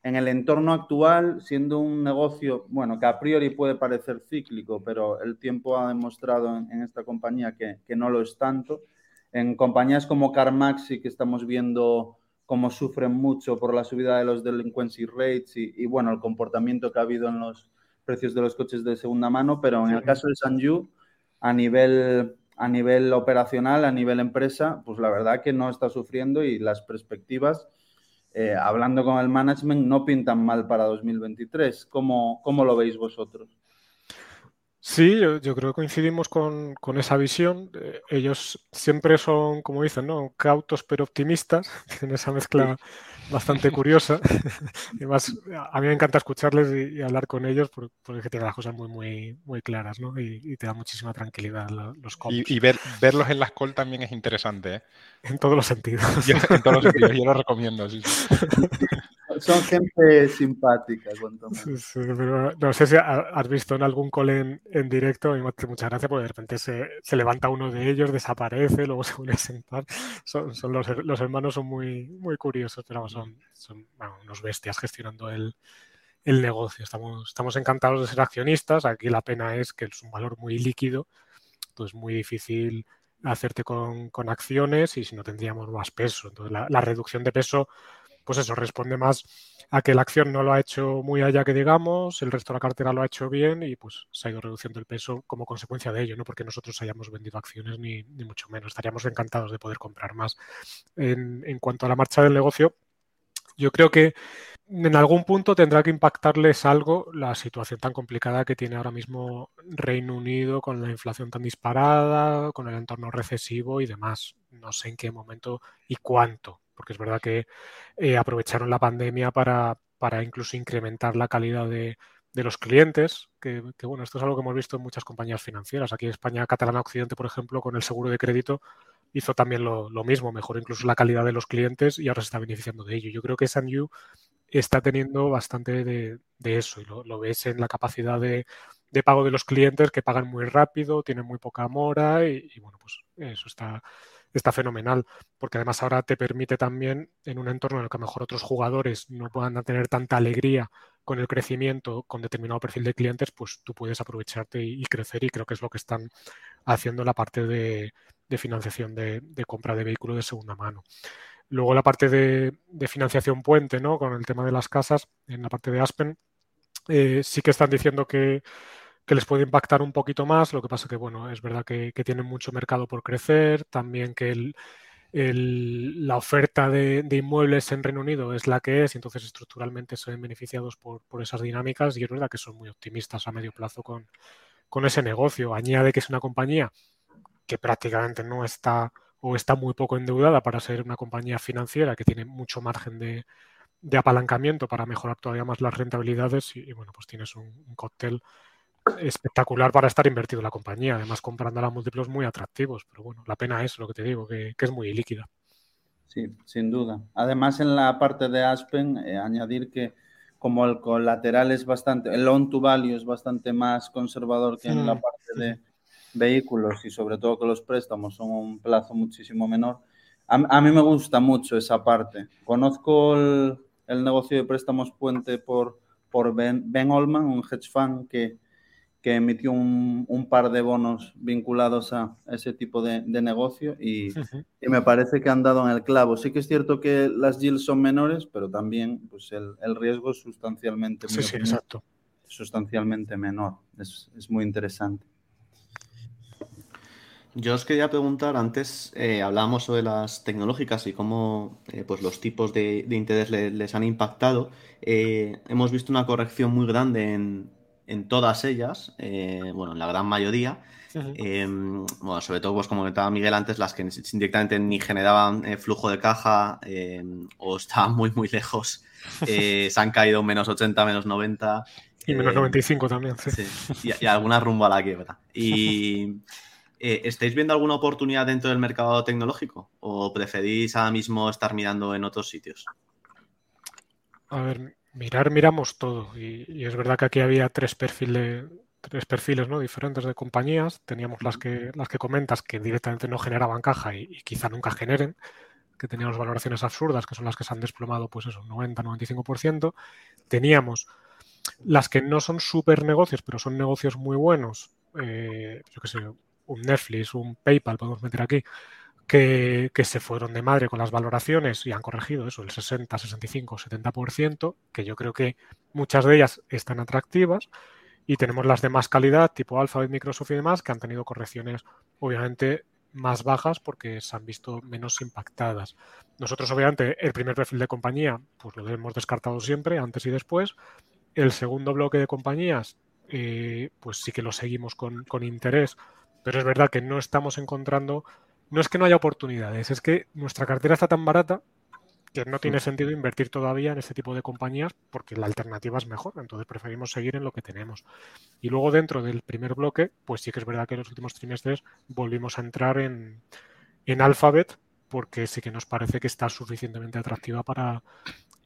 en el entorno actual, siendo un negocio, bueno, que a priori puede parecer cíclico, pero el tiempo ha demostrado en, en esta compañía que, que, no lo es tanto. En compañías como CarMaxi, que estamos viendo cómo sufren mucho por la subida de los delinquency rates y, y, bueno, el comportamiento que ha habido en los precios de los coches de segunda mano, pero en el caso de Sanju, a nivel, a nivel operacional, a nivel empresa, pues la verdad que no está sufriendo y las perspectivas eh, hablando con el management, no pintan mal para 2023. ¿Cómo, cómo lo veis vosotros? Sí, yo, yo creo que coincidimos con, con esa visión. Eh, ellos siempre son, como dicen, ¿no? cautos pero optimistas, tienen esa mezcla sí. Bastante curiosa. y más, a mí me encanta escucharles y, y hablar con ellos porque, porque, tienen las cosas muy, muy, muy claras ¿no? y, y te da muchísima tranquilidad los comps. Y, y ver, verlos en las call también es interesante. ¿eh? En todos los sentidos. Yo, en todos los sentidos, yo lo recomiendo. Sí, sí. Son gente simpática. Sí, sí, pero no sé si has visto en algún call en, en directo, y muchas gracias, porque de repente se, se, levanta uno de ellos, desaparece, luego se vuelve a sentar. Son, son los, los, hermanos son muy, muy curiosos, pero son, son bueno, unos bestias gestionando el, el negocio. Estamos, estamos encantados de ser accionistas. Aquí la pena es que es un valor muy líquido, entonces muy difícil hacerte con, con acciones y si no tendríamos más peso. Entonces la, la reducción de peso pues eso, responde más a que la acción no lo ha hecho muy allá que digamos, el resto de la cartera lo ha hecho bien y pues se ha ido reduciendo el peso como consecuencia de ello, no porque nosotros hayamos vendido acciones ni, mucho menos. Estaríamos encantados de poder comprar más. En, en, cuanto a la marcha del negocio, yo creo que en algún punto tendrá que impactarles algo la situación tan complicada que tiene ahora mismo Reino Unido con la inflación tan disparada, con el entorno recesivo y demás. No sé en qué momento y cuánto porque es verdad que eh, aprovecharon la pandemia para, para, incluso incrementar la calidad de, de los clientes, que, bueno, esto es algo que hemos visto en muchas compañías financieras. Aquí en España, Catalana Occidente, por ejemplo, con el seguro de crédito, hizo también lo, mismo, mejoró incluso la calidad de los clientes y ahora se está beneficiando de ello. Yo creo que Sanyu está teniendo bastante de, eso y lo, ves en la capacidad de, de, pago de los clientes que pagan muy rápido, tienen muy poca mora y bueno, pues eso está, está fenomenal, porque además ahora te permite también, en un entorno en el que a lo mejor otros jugadores no puedan tener tanta alegría con el crecimiento con determinado perfil de clientes, pues tú puedes aprovecharte y, crecer y creo que es lo que están haciendo en la parte de, financiación de, compra de vehículo de segunda mano. Luego la parte de, de, financiación puente, ¿no? Con el tema de las casas, en la parte de Aspen, eh, sí que están diciendo que que les puede impactar un poquito más. Lo que pasa que, bueno, es verdad que, tienen mucho mercado por crecer, también que el, la oferta de, inmuebles en Reino Unido es la que es y entonces estructuralmente se ven beneficiados por, esas dinámicas y es verdad que son muy optimistas a medio plazo con, con ese negocio. Añade que es una compañía que prácticamente no está o está muy poco endeudada para ser una compañía financiera que tiene mucho margen de, apalancamiento para mejorar todavía más las rentabilidades y, bueno, pues tienes un, cóctel espectacular para estar invertido en la compañía, además comprando a múltiplos muy atractivos, pero bueno, la pena es lo que te digo, que, es muy líquida. Sí, sin duda. Además, en la parte de Aspen, eh, añadir que como el colateral es bastante, el loan to value es bastante más conservador que en la parte de vehículos y sobre todo que los préstamos son un plazo muchísimo menor, a, mí me gusta mucho esa parte. Conozco el, negocio de préstamos puente por, por ben, ben Olman, un hedge fund que, que emitió un, un, par de bonos vinculados a ese tipo de, de negocio y, y, me parece que han dado en el clavo. Sí que es cierto que las yields son menores, pero también pues el, el riesgo es sustancialmente, sí, sí, exacto. sustancialmente menor. Es, es, muy interesante. Yo os quería preguntar, antes eh, hablábamos sobre las tecnológicas y cómo eh, pues los tipos de, de interés les han impactado. Eh, hemos visto una corrección muy grande en, en todas ellas, eh, bueno, en la gran mayoría. Em, bueno, sobre todo, pues como comentaba Miguel antes, las que directamente ni generaban eh, flujo de caja em, o estaban muy, muy lejos, eh, se han caído menos 80, menos 90. Y menos 95 también, sí. Y, alguna rumbo a la quiebra. Y ¿estáis viendo alguna oportunidad dentro del mercado tecnológico? ¿O preferís ahora mismo estar mirando en otros sitios? A ver, Mirar, miramos todo. Y, es verdad que aquí había tres perfiles, tres perfiles ¿no? diferentes de compañías. Teníamos las que, las que comentas que directamente no generaban caja y, quizá nunca generen, que teníamos valoraciones absurdas, que son las que se han desplomado, pues eso, 90-95%. Teníamos las que no son super negocios, pero son negocios muy buenos. Eh, yo qué sé, un Netflix, un PayPal, podemos meter aquí, que, se fueron de madre con las valoraciones y han corregido eso, el 60, 65, 70%, que yo creo que muchas de ellas están atractivas. Y tenemos las de más calidad, tipo Alphabet, Microsoft y demás, que han tenido correcciones obviamente más bajas porque se han visto menos impactadas. Nosotros, obviamente, el primer perfil de compañía, pues lo hemos descartado siempre, antes y después. El segundo bloque de compañías, eh, pues sí que lo seguimos con, con interés, pero es verdad que no estamos encontrando no es que no haya oportunidades, es que nuestra cartera está tan barata que no tiene sentido invertir todavía en este tipo de compañías porque la alternativa es mejor, entonces preferimos seguir en lo que tenemos. Y luego dentro del primer bloque, pues sí que es verdad que en los últimos trimestres volvimos a entrar en, en Alphabet porque sí que nos parece que está suficientemente atractiva para,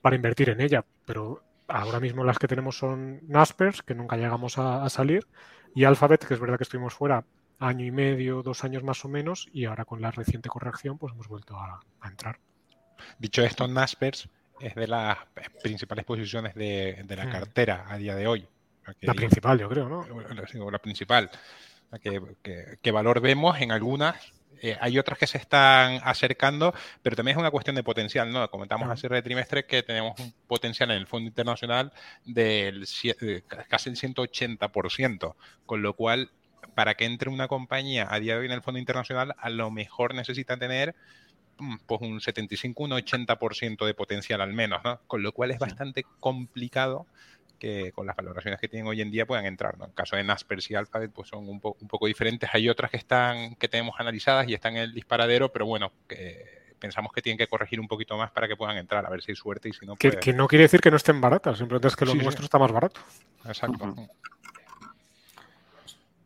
para invertir en ella, pero ahora mismo las que tenemos son Naspers, que nunca llegamos a, a salir, y Alphabet, que es verdad que estuvimos fuera año y medio, dos años más o menos, y ahora con la reciente corrección, pues hemos vuelto a, entrar. Dicho esto, Naspers es de las principales posiciones de, la hmm. cartera a día de hoy. La principal, yo creo, ¿no? La principal. ¿Qué, valor vemos en algunas? Eh, hay otras que se están acercando, pero también es una cuestión de potencial, ¿no? Comentamos hace de trimestre que tenemos un potencial en el Fondo Internacional del casi el 180%, con lo cual para que entre una compañía a día de hoy en el Fondo Internacional, a lo mejor necesita tener mm, pues un 75, un 80% de potencial al menos, ¿no? Con lo cual es bastante complicado que con las valoraciones que tienen hoy en día puedan entrar, ¿no? En caso de Naspers y Alphabet, pues son un, un poco diferentes. Hay otras que están, que tenemos analizadas y están en el disparadero, pero bueno, que pensamos que tienen que corregir un poquito más para que puedan entrar, a ver si hay suerte y si no. Que, que no quiere decir que no estén baratas, simplemente es que lo nuestro está más barato. Exacto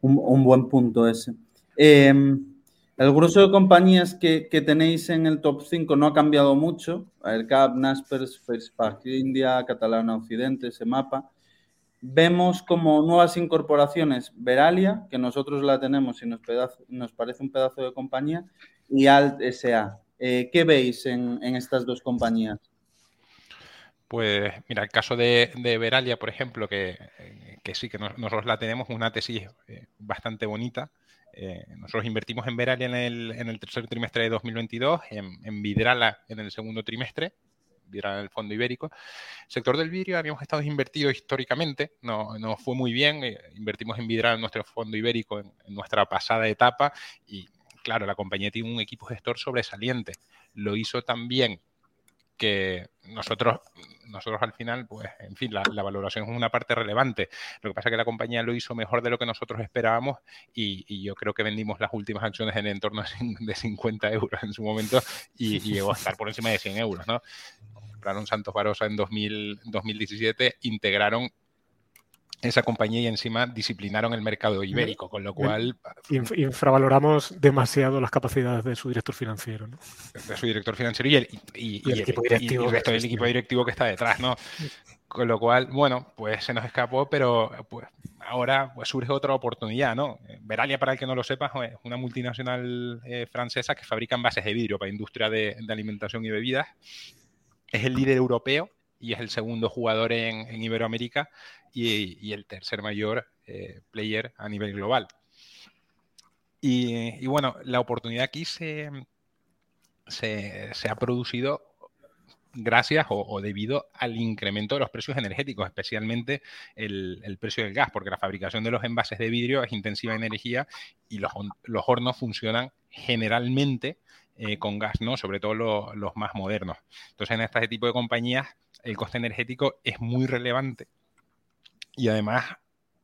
un, buen punto ese. Em, el grueso de compañías que, tenéis en el top 5 no ha cambiado mucho. Aircap, Naspers, Fairfax India, Catalana Occidente, mapa. Vemos como nuevas incorporaciones Veralia, que nosotros la tenemos y nos, nos parece un pedazo de compañía, y Alt SA. Eh, ¿Qué veis en, estas dos compañías? Pues mira, el caso de, Veralia, por ejemplo, que, que sí, que nosotros la tenemos, una tesis eh, bastante bonita. Eh, nosotros invertimos en Veralia en el, tercer trimestre de 2022, en, en Vidrala en el segundo trimestre, Vidrala en el fondo ibérico. Sector del vidrio habíamos estado invertidos históricamente, no, no fue muy bien, eh, invertimos en Vidrala en nuestro fondo ibérico en, nuestra pasada etapa y claro, la compañía tiene un equipo gestor sobresaliente. Lo hizo también que nosotros, nosotros al final, pues, en fin, la, valoración es una parte relevante. Lo que pasa es que la compañía lo hizo mejor de lo que nosotros esperábamos y, yo creo que vendimos las últimas acciones en el entorno de 50 euros en su momento y, llegó a estar por encima de 100 euros, ¿no? Compraron Santos Barosa en 2000, 2017, integraron esa compañía y encima disciplinaron el mercado ibérico, con lo cual... infravaloramos demasiado las capacidades de su director financiero, ¿no? De su director financiero y el, y, el, equipo directivo. Resto del equipo directivo que está detrás, ¿no? Con lo cual, bueno, pues se nos escapó, pero pues ahora pues, surge otra oportunidad, ¿no? Veralia, para el que no lo sepa, es una multinacional eh, francesa que fabrica envases de vidrio para industria de, alimentación y bebidas. Es el líder europeo y es el segundo jugador en Iberoamérica y, el tercer mayor eh, player a nivel global. Y, bueno, la oportunidad aquí se, se, ha producido gracias o, debido al incremento de los precios energéticos, especialmente el, precio del gas, porque la fabricación de los envases de vidrio es intensiva en energía y los, hornos funcionan generalmente eh, con gas, ¿no? Sobre todo los más modernos. Entonces, en este tipo de compañías, el coste energético es muy relevante y además,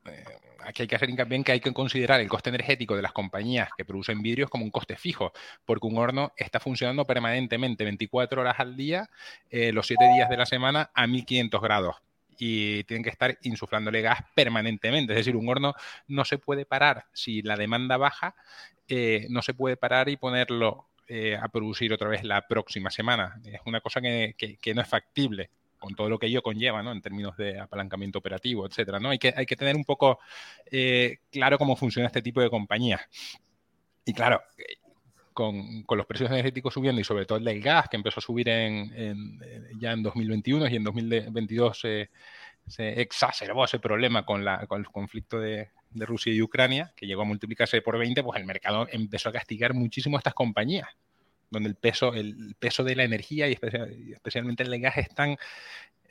eh, aquí hay que hacer hincapié en que hay que considerar el coste energético de las compañías que producen vidrios como un coste fijo, porque un horno está funcionando permanentemente 24 horas al día, eh, los 7 días de la semana a 1500 grados y tienen que estar insuflándole gas permanentemente. Es decir, un horno no se puede parar si la demanda baja, eh, no se puede parar y ponerlo a producir otra vez la próxima semana. Es una cosa que no es factible con todo lo que ello conlleva, ¿no? En términos de apalancamiento operativo, etcétera, ¿no? Hay que, hay que tener un poco eh, claro cómo funciona este tipo de compañías. Y claro, con, los precios energéticos subiendo y sobre todo el del gas, que empezó a subir en, ya en 2021 y en 2022 se, exacerbó ese problema con, la, con el conflicto de, Rusia y Ucrania, que llegó a multiplicarse por 20, pues el mercado empezó a castigar muchísimo a estas compañías donde el peso, el peso de la energía y especialmente el gas es tan,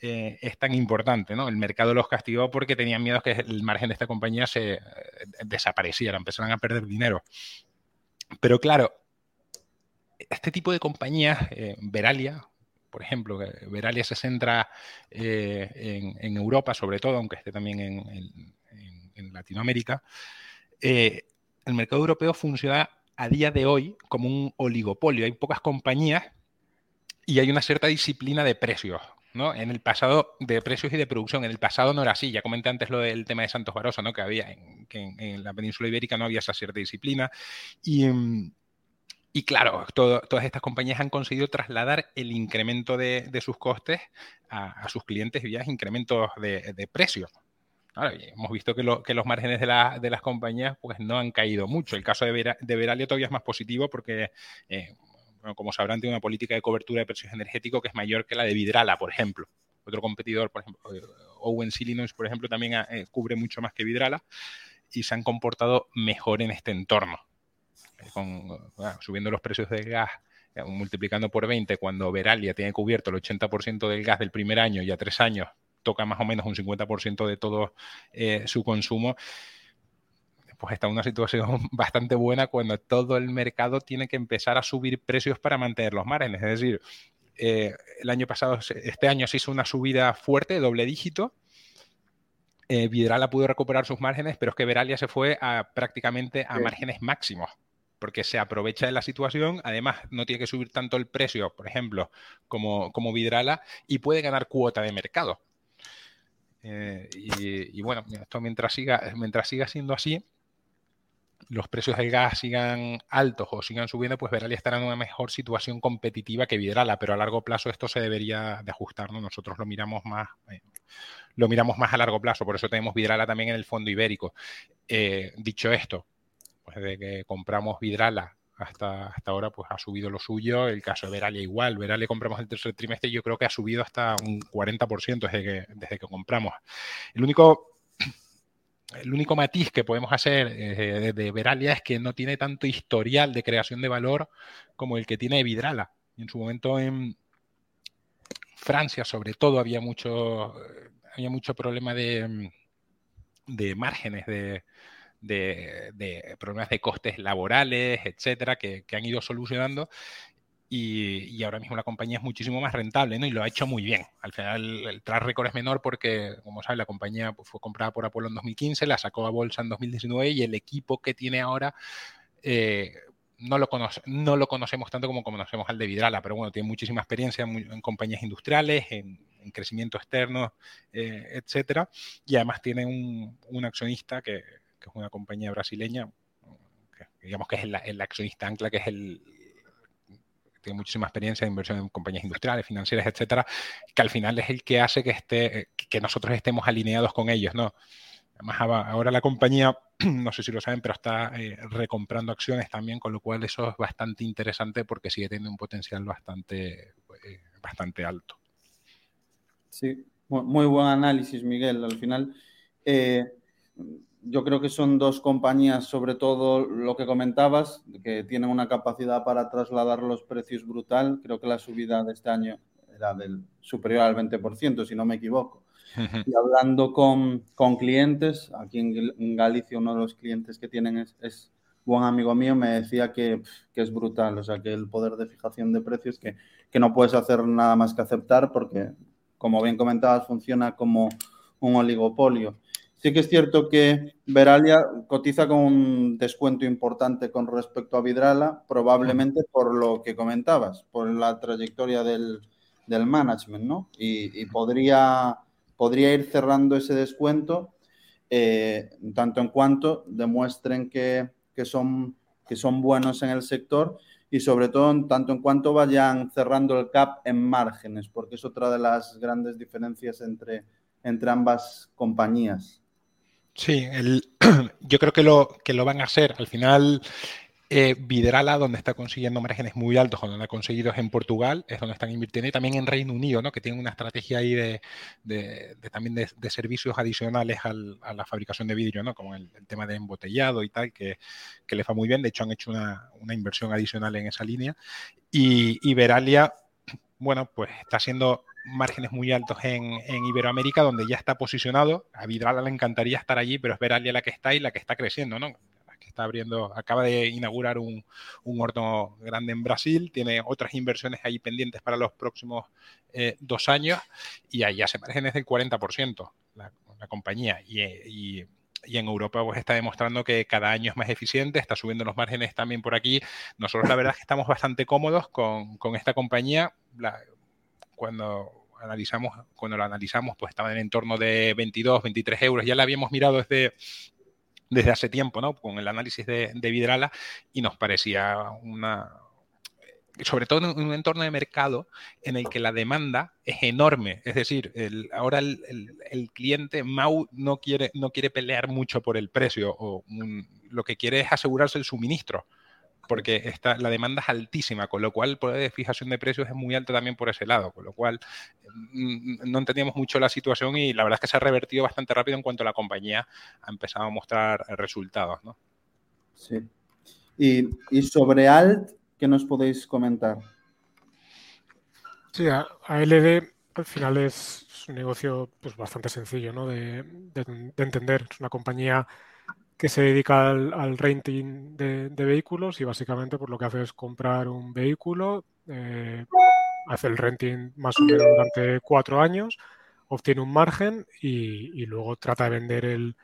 eh, es tan importante. ¿no? El mercado los castigó porque tenían miedo que el margen de esta compañía se eh, desapareciera, empezaran a perder dinero. Pero claro, este tipo de compañías, eh, Veralia, por ejemplo, Veralia se centra en, Europa, sobre todo, aunque esté también en, en Latinoamérica, el mercado europeo funciona a día de hoy como un oligopolio. Hay pocas compañías y hay una cierta disciplina de precios. ¿no? En el pasado, de precios y de producción, en el pasado no era así. Ya comenté antes lo del tema de Santos Barosa, ¿no? que había en, la península ibérica no había esa cierta disciplina. Y, y claro, todas estas compañías han conseguido trasladar el incremento de, sus costes a, sus clientes vía incrementos de, de precios hemos visto que, los márgenes de, las compañías pues, no han caído mucho. El caso de, Veralia todavía es más positivo porque, eh, como sabrán, tiene una política de cobertura de precios energéticos que es mayor que la de Vidrala, por ejemplo. Otro competidor, por ejemplo, eh, Owens Illinois, por ejemplo, también eh, cubre mucho más que Vidrala y se han comportado mejor en este entorno. subiendo los precios del gas multiplicando por 20 cuando Veralia tiene cubierto el 80% del gas del primer año y a tres años toca más o menos un 50% de todo eh, su consumo, pues está en una situación bastante buena cuando todo el mercado tiene que empezar a subir precios para mantener los márgenes. Es decir, eh, el año pasado, este año se hizo una subida fuerte, doble dígito. Eh, Vidrala pudo recuperar sus márgenes, pero es que Veralia se fue a prácticamente a márgenes máximos porque se aprovecha de la situación, además no tiene que subir tanto el precio, por ejemplo, como, como Vidrala, y puede ganar cuota de mercado. Eh, y, bueno, esto mientras siga, mientras siga siendo así, los precios del gas sigan altos o sigan subiendo, pues Veralia estará en una mejor situación competitiva que Vidrala, pero a largo plazo esto se debería de ajustar, ¿no? Nosotros lo miramos más, eh, lo miramos más a largo plazo, por eso tenemos Vidrala también en el fondo ibérico. Eh, dicho esto, pues de que compramos Vidrala hasta, hasta ahora pues ha subido lo suyo. El caso de Veralia igual. Veralia compramos el tercer trimestre yo creo que ha subido hasta un 40% desde que, desde que compramos. El único el único matiz que podemos hacer eh, de Veralia es que no tiene tanto historial de creación de valor como el que tiene Vidrala. En su momento en Francia, sobre todo, había mucho, había mucho problema de, de márgenes, de, de, problemas de costes laborales, etcétera, que, han ido solucionando. Y, ahora mismo la compañía es muchísimo más rentable, ¿no? Y lo ha hecho muy bien. Al final el track record es menor porque, como sabes, la compañía pues, fue comprada por Apolo en 2015, la sacó a bolsa en 2019 y el equipo que tiene ahora eh, no, lo no lo conocemos tanto como conocemos al de Vidrala, pero bueno, tiene muchísima experiencia en, compañías industriales, en, crecimiento externo, eh, etcétera, y además tiene un accionista que, que es una compañía brasileña, digamos que es el, accionista ancla, que es el tiene muchísima experiencia de inversión en compañías industriales, financieras, etcétera, que al final es el que hace que esté, que nosotros estemos alineados con ellos, ¿no? Además, ahora la compañía, no sé si lo saben, pero está eh, recomprando acciones también, con lo cual eso es bastante interesante porque sigue teniendo un potencial bastante, eh, bastante alto. Sí, muy, buen análisis, Miguel. Al final, eh, yo creo que son dos compañías, sobre todo lo que comentabas, que tienen una capacidad para trasladar los precios brutal. Creo que la subida de este año era del superior al 20%, si no me equivoco. Y hablando con, con clientes, aquí en, Galicia uno de los clientes que tienen es, es buen amigo mío, me decía que, que, es brutal, o sea, que el poder de fijación de precios, que, que no puedes hacer nada más que aceptar porque, como bien comentabas, funciona como un oligopolio. Sí que es cierto que Veralia cotiza con un descuento importante con respecto a Vidrala, probablemente por lo que comentabas, por la trayectoria del, management, ¿no? Y, podría, podría ir cerrando ese descuento eh, tanto en cuanto demuestren que, son, que son buenos en el sector y sobre todo en tanto en cuanto vayan cerrando el cap en márgenes, porque es otra de las grandes diferencias entre, entre ambas compañías. Sí, el, yo creo que lo, que lo van a hacer. Al final, eh, Vidrala, donde está consiguiendo márgenes muy altos, donde ha conseguido es en Portugal, es donde están invirtiendo, y también en Reino Unido, ¿no? que tiene una estrategia ahí de, también de, servicios adicionales a la fabricación de vidrio, ¿no? como el, tema de embotellado y tal, que, que les va muy bien. De hecho, han hecho una, inversión adicional en esa línea. Y, y Veralia, bueno, pues está siendo márgenes muy altos en, Iberoamérica, donde ya está posicionado. A Vidrala le encantaría estar allí, pero es Veralia la que está y la que está creciendo, ¿no? La que está abriendo, acaba de inaugurar un, horno grande en Brasil, tiene otras inversiones ahí pendientes para los próximos eh, dos años y ahí ya se márgenes del 40% la, la compañía. Y, en Europa pues está demostrando que cada año es más eficiente, está subiendo los márgenes también por aquí. Nosotros la verdad es que estamos bastante cómodos con, esta compañía. La, cuando analizamos, cuando lo analizamos, pues estaba en entorno de 22, 23 euros. Ya la habíamos mirado desde, desde hace tiempo, ¿no? Con el análisis de, Vidrala y nos parecía una, sobre todo en un entorno de mercado en el que la demanda es enorme. Es decir, ahora el, cliente Mau no quiere, no quiere pelear mucho por el precio o lo que quiere es asegurarse el suministro porque está, la demanda es altísima, con lo cual el poder de fijación de precios es muy alto también por ese lado, con lo cual mm, no entendíamos mucho la situación y la verdad es que se ha revertido bastante rápido en cuanto la compañía ha empezado a mostrar resultados. ¿no? Sí. Y, sobre Alt, ¿qué nos podéis comentar? Sí, ALD al final es, un negocio pues, bastante sencillo ¿no? de, de entender. Es una compañía que se dedica al, renting de, vehículos y básicamente por pues, lo que hace es comprar un vehículo, eh, hace el renting más o menos durante cuatro años, obtiene un margen y, luego trata de vender el,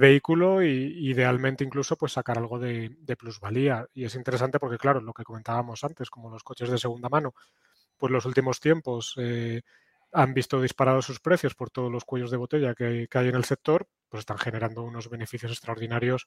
vehículo y idealmente incluso pues sacar algo de, plusvalía. Y es interesante porque claro, lo que comentábamos antes, como los coches de segunda mano, pues los últimos tiempos eh, han visto disparados sus precios por todos los cuellos de botella que, hay en el sector, pues están generando unos beneficios extraordinarios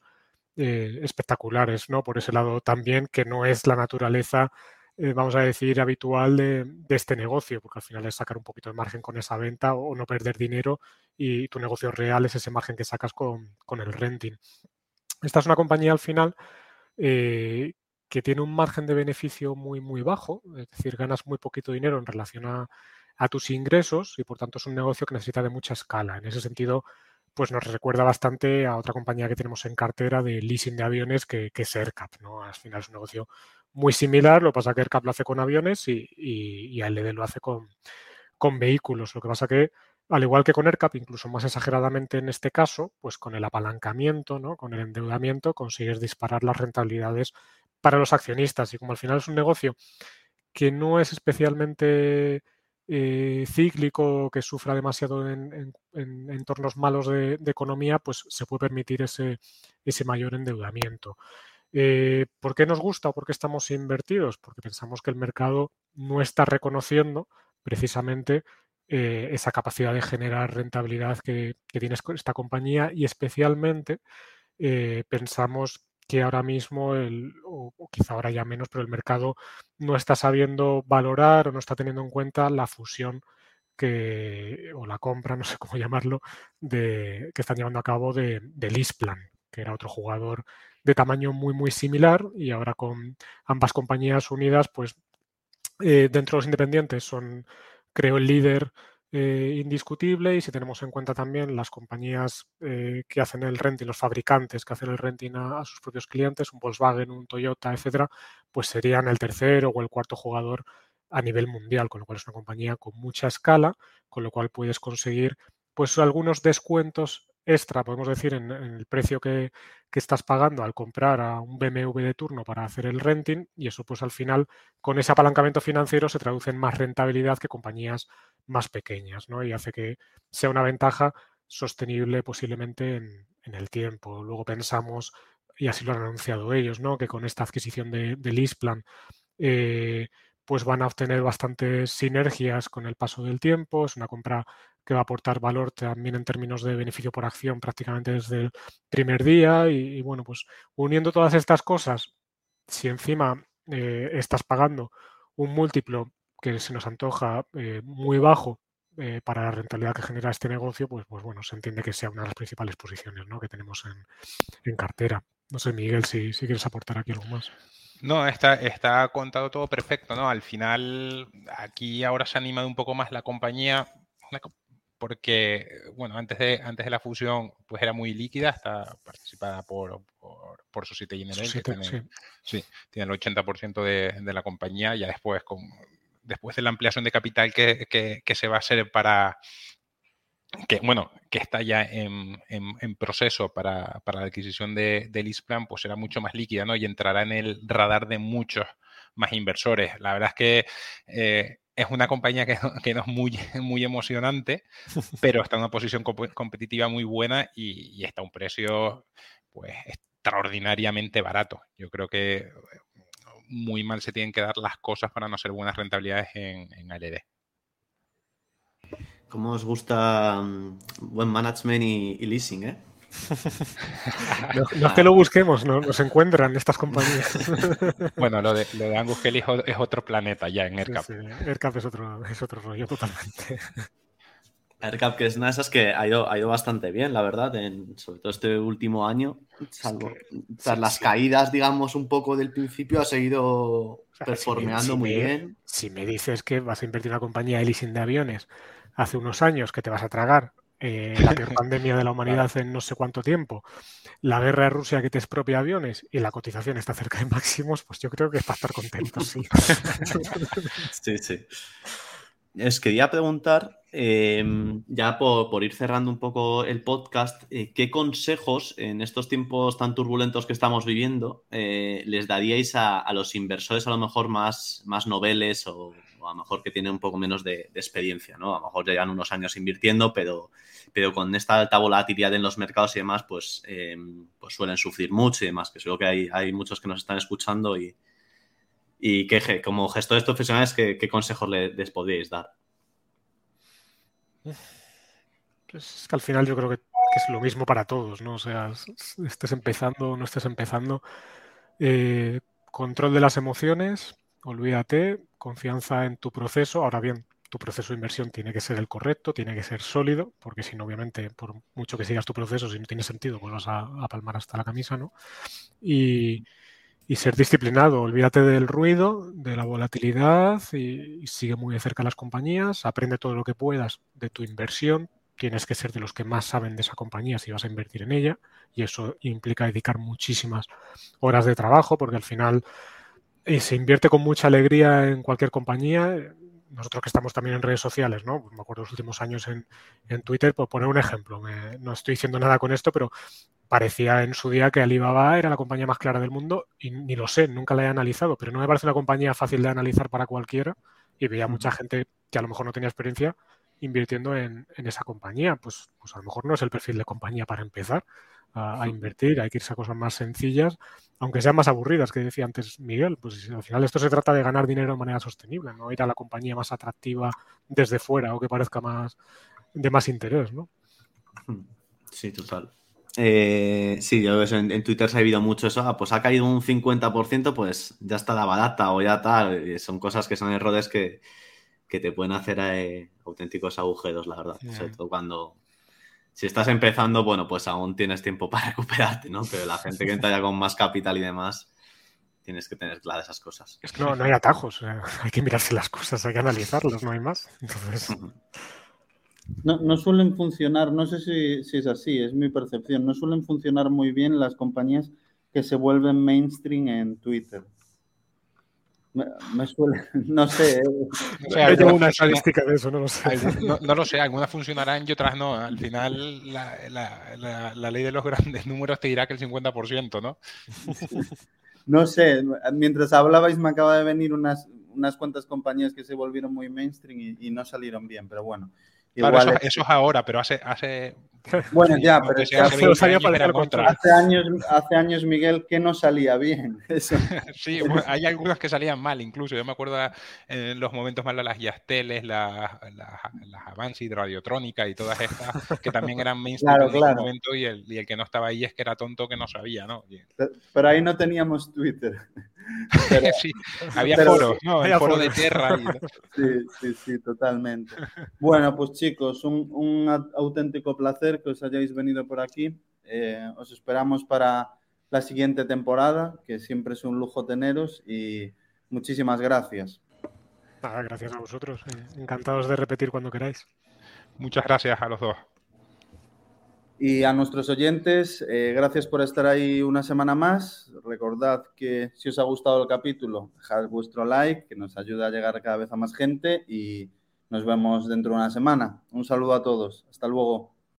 eh, espectaculares, ¿no? Por ese lado también, que no es la naturaleza, eh, vamos a decir, habitual de, este negocio, porque al final es sacar un poquito de margen con esa venta o, no perder dinero y tu negocio real es ese margen que sacas con, el renting. Esta es una compañía al final eh, que tiene un margen de beneficio muy, muy bajo, es decir, ganas muy poquito dinero en relación a a tus ingresos y por tanto es un negocio que necesita de mucha escala. En ese sentido, pues nos recuerda bastante a otra compañía que tenemos en cartera de leasing de aviones que, es AirCap. ¿no? Al final es un negocio muy similar, lo que pasa que AirCap lo hace con aviones y, y, y lo hace con, con vehículos. Lo que pasa que al igual que con ERCAP, incluso más exageradamente en este caso, pues con el apalancamiento, ¿no? con el endeudamiento, consigues disparar las rentabilidades para los accionistas. Y como al final es un negocio que no es especialmente eh, cíclico, que sufra demasiado en, entornos malos de, economía, pues se puede permitir ese, ese mayor endeudamiento. Eh, ¿Por qué nos gusta o por qué estamos invertidos? Porque pensamos que el mercado no está reconociendo precisamente eh, esa capacidad de generar rentabilidad que, tiene esta compañía y especialmente pensamos que ahora mismo, el, o, quizá ahora ya menos, pero el mercado no está sabiendo valorar o no está teniendo en cuenta la fusión que, o la compra, no sé cómo llamarlo, de, que están llevando a cabo de, de Lisplan, que era otro jugador de tamaño muy, muy similar y ahora con ambas compañías unidas, pues eh, dentro de los independientes son, creo, el líder eh, indiscutible y si tenemos en cuenta también las compañías eh, que hacen el renting, los fabricantes que hacen el renting a, sus propios clientes, un Volkswagen, un Toyota, etcétera, pues serían el tercero o el cuarto jugador a nivel mundial, con lo cual es una compañía con mucha escala, con lo cual puedes conseguir pues algunos descuentos extra, podemos decir, en, el precio que, estás pagando al comprar a un BMW de turno para hacer el renting y eso pues al final con ese apalancamiento financiero se traduce en más rentabilidad que compañías más pequeñas, ¿no? Y hace que sea una ventaja sostenible posiblemente en, el tiempo. Luego pensamos, y así lo han anunciado ellos, ¿no? Que con esta adquisición de, de Lisplan eh, pues van a obtener bastantes sinergias con el paso del tiempo. Es una compra que va a aportar valor también en términos de beneficio por acción prácticamente desde el primer día. Y, bueno, pues uniendo todas estas cosas, si encima eh, estás pagando un múltiplo que se nos antoja eh, muy bajo eh, para la rentabilidad que genera este negocio, pues, pues bueno, se entiende que sea una de las principales posiciones ¿no? que tenemos en, cartera. No sé, Miguel, si, si quieres aportar aquí algo más. No, está, está contado todo perfecto, ¿no? Al final, aquí ahora se ha animado un poco más la compañía, porque, bueno, antes de, antes de la fusión, pues era muy líquida, está participada por, por, por Societe Generale, que tiene, sí. tiene el 80% de, de, la compañía, ya después, con, después de la ampliación de capital que, que, que se va a hacer para, que bueno, que está ya en, proceso para, la adquisición de, de Lisplan, pues será mucho más líquida, ¿no? Y entrará en el radar de muchos más inversores. La verdad es que eh, es una compañía que, no es muy, muy emocionante, pero está en una posición competitiva muy buena y, está a un precio, pues, extraordinariamente barato. Yo creo que muy mal se tienen que dar las cosas para no hacer buenas rentabilidades en, en ALD. ¿Cómo os gusta mm, buen management y, leasing, eh? no, es que lo busquemos, no, nos encuentran estas compañías. bueno, lo de, lo de Angus Kelly es otro planeta ya en AirCap. Sí, AirCap es otro, es otro rollo totalmente. AirCap, que es una de esas que ha ido, ha ido bastante bien, la verdad, en, sobre todo este último año. Salvo, tras las caídas, digamos, un poco del principio, ha seguido performeando muy bien. Si me dices que vas a invertir en una compañía de leasing de aviones hace unos años que te vas a tragar eh, la peor pandemia de la humanidad en no sé cuánto tiempo, la guerra de Rusia que te expropia aviones y la cotización está cerca de máximos, pues yo creo que es para estar contento, sí. sí, sí. Os quería preguntar, em, ya por, ir cerrando un poco el podcast, eh, ¿qué consejos en estos tiempos tan turbulentos que estamos viviendo eh, les daríais a, los inversores a lo mejor más, más noveles o, a lo mejor que tienen un poco menos de, experiencia? ¿no? A lo mejor llevan unos años invirtiendo, pero, pero con esta alta volatilidad en los mercados y demás, pues, em, pues suelen sufrir mucho y demás, que seguro que hay, hay muchos que nos están escuchando y, y que como gestores profesionales, ¿qué, qué consejos les, podríais dar? Pues es que al final yo creo que, es lo mismo para todos, ¿no? O sea, estés empezando o no estés empezando. Eh, control de las emociones, olvídate, confianza en tu proceso. Ahora bien, tu proceso de inversión tiene que ser el correcto, tiene que ser sólido, porque si no, obviamente, por mucho que sigas tu proceso, si no tiene sentido, pues vas a, palmar hasta la camisa, ¿no? Y, y ser disciplinado. Olvídate del ruido, de la volatilidad y, sigue muy de cerca las compañías. Aprende todo lo que puedas de tu inversión. Tienes que ser de los que más saben de esa compañía si vas a invertir en ella y eso implica dedicar muchísimas horas de trabajo porque al final eh, se invierte con mucha alegría en cualquier compañía. nosotros que estamos también en redes sociales, ¿no? Me acuerdo los últimos años en, Twitter, por poner un ejemplo, no estoy diciendo nada con esto, pero parecía en su día que Alibaba era la compañía más clara del mundo y ni lo sé, nunca la he analizado, pero no me parece una compañía fácil de analizar para cualquiera y veía mucha gente que a lo mejor no tenía experiencia invirtiendo en, esa compañía. Pues, pues, a lo mejor no es el perfil de compañía para empezar a, invertir, hay que irse a cosas más sencillas, aunque sean más aburridas, que decía antes Miguel. Pues al final esto se trata de ganar dinero de manera sostenible, no ir a la compañía más atractiva desde fuera o que parezca más de más interés, ¿no? Sí, total. Eh, sí, yo en, en, Twitter se ha habido mucho eso. Ah, pues ha caído un 50%, pues ya está la barata o ya tal. Son cosas que son errores que, te pueden hacer eh, auténticos agujeros, la verdad. Sobre todo cuando. Si estás empezando, bueno, pues aún tienes tiempo para recuperarte, ¿no? Pero la gente que entra ya con más capital y demás, tienes que tener claras esas cosas. Es que no, no hay atajos. hay que mirarse las cosas, hay que analizarlas, no hay más. Entonces. No, suelen funcionar, no sé si, es así, es mi percepción, no suelen funcionar muy bien las compañías que se vuelven mainstream en Twitter. Me, suele, no sé. No una estadística de eso, no lo sé. No, lo sé, algunas funcionarán y otras no. Al final, la, ley de los grandes números te dirá que el 50%, ¿no? No sé, mientras hablabais me acaba de venir unas, unas cuantas compañías que se volvieron muy mainstream y no salieron bien, pero bueno eso, es ahora, pero hace, hace bueno, ya, pero hace, años, hace, años, Miguel, que no salía bien. sí, hay algunas que salían mal, incluso. Yo me acuerdo en los momentos malos las Yasteles, las, las, Avanci, Radiotrónica y todas estas, que también eran mainstream en ese momento, y el, y el, que no estaba ahí es que era tonto que no sabía, ¿no? Pero ahí no teníamos Twitter. sí, había foros, ¿no? El foro de tierra. sí, sí, sí, totalmente. Bueno, pues chicos, un, un auténtico placer que os hayáis venido por aquí. Eh, os esperamos para la siguiente temporada, que siempre es un lujo teneros y muchísimas gracias. gracias a vosotros. Eh, encantados de repetir cuando queráis. Muchas gracias a los dos. Y a nuestros oyentes, eh, gracias por estar ahí una semana más. Recordad que si os ha gustado el capítulo, dejad vuestro like, que nos ayuda a llegar cada vez a más gente y nos vemos dentro de una semana. Un saludo a todos. Hasta luego.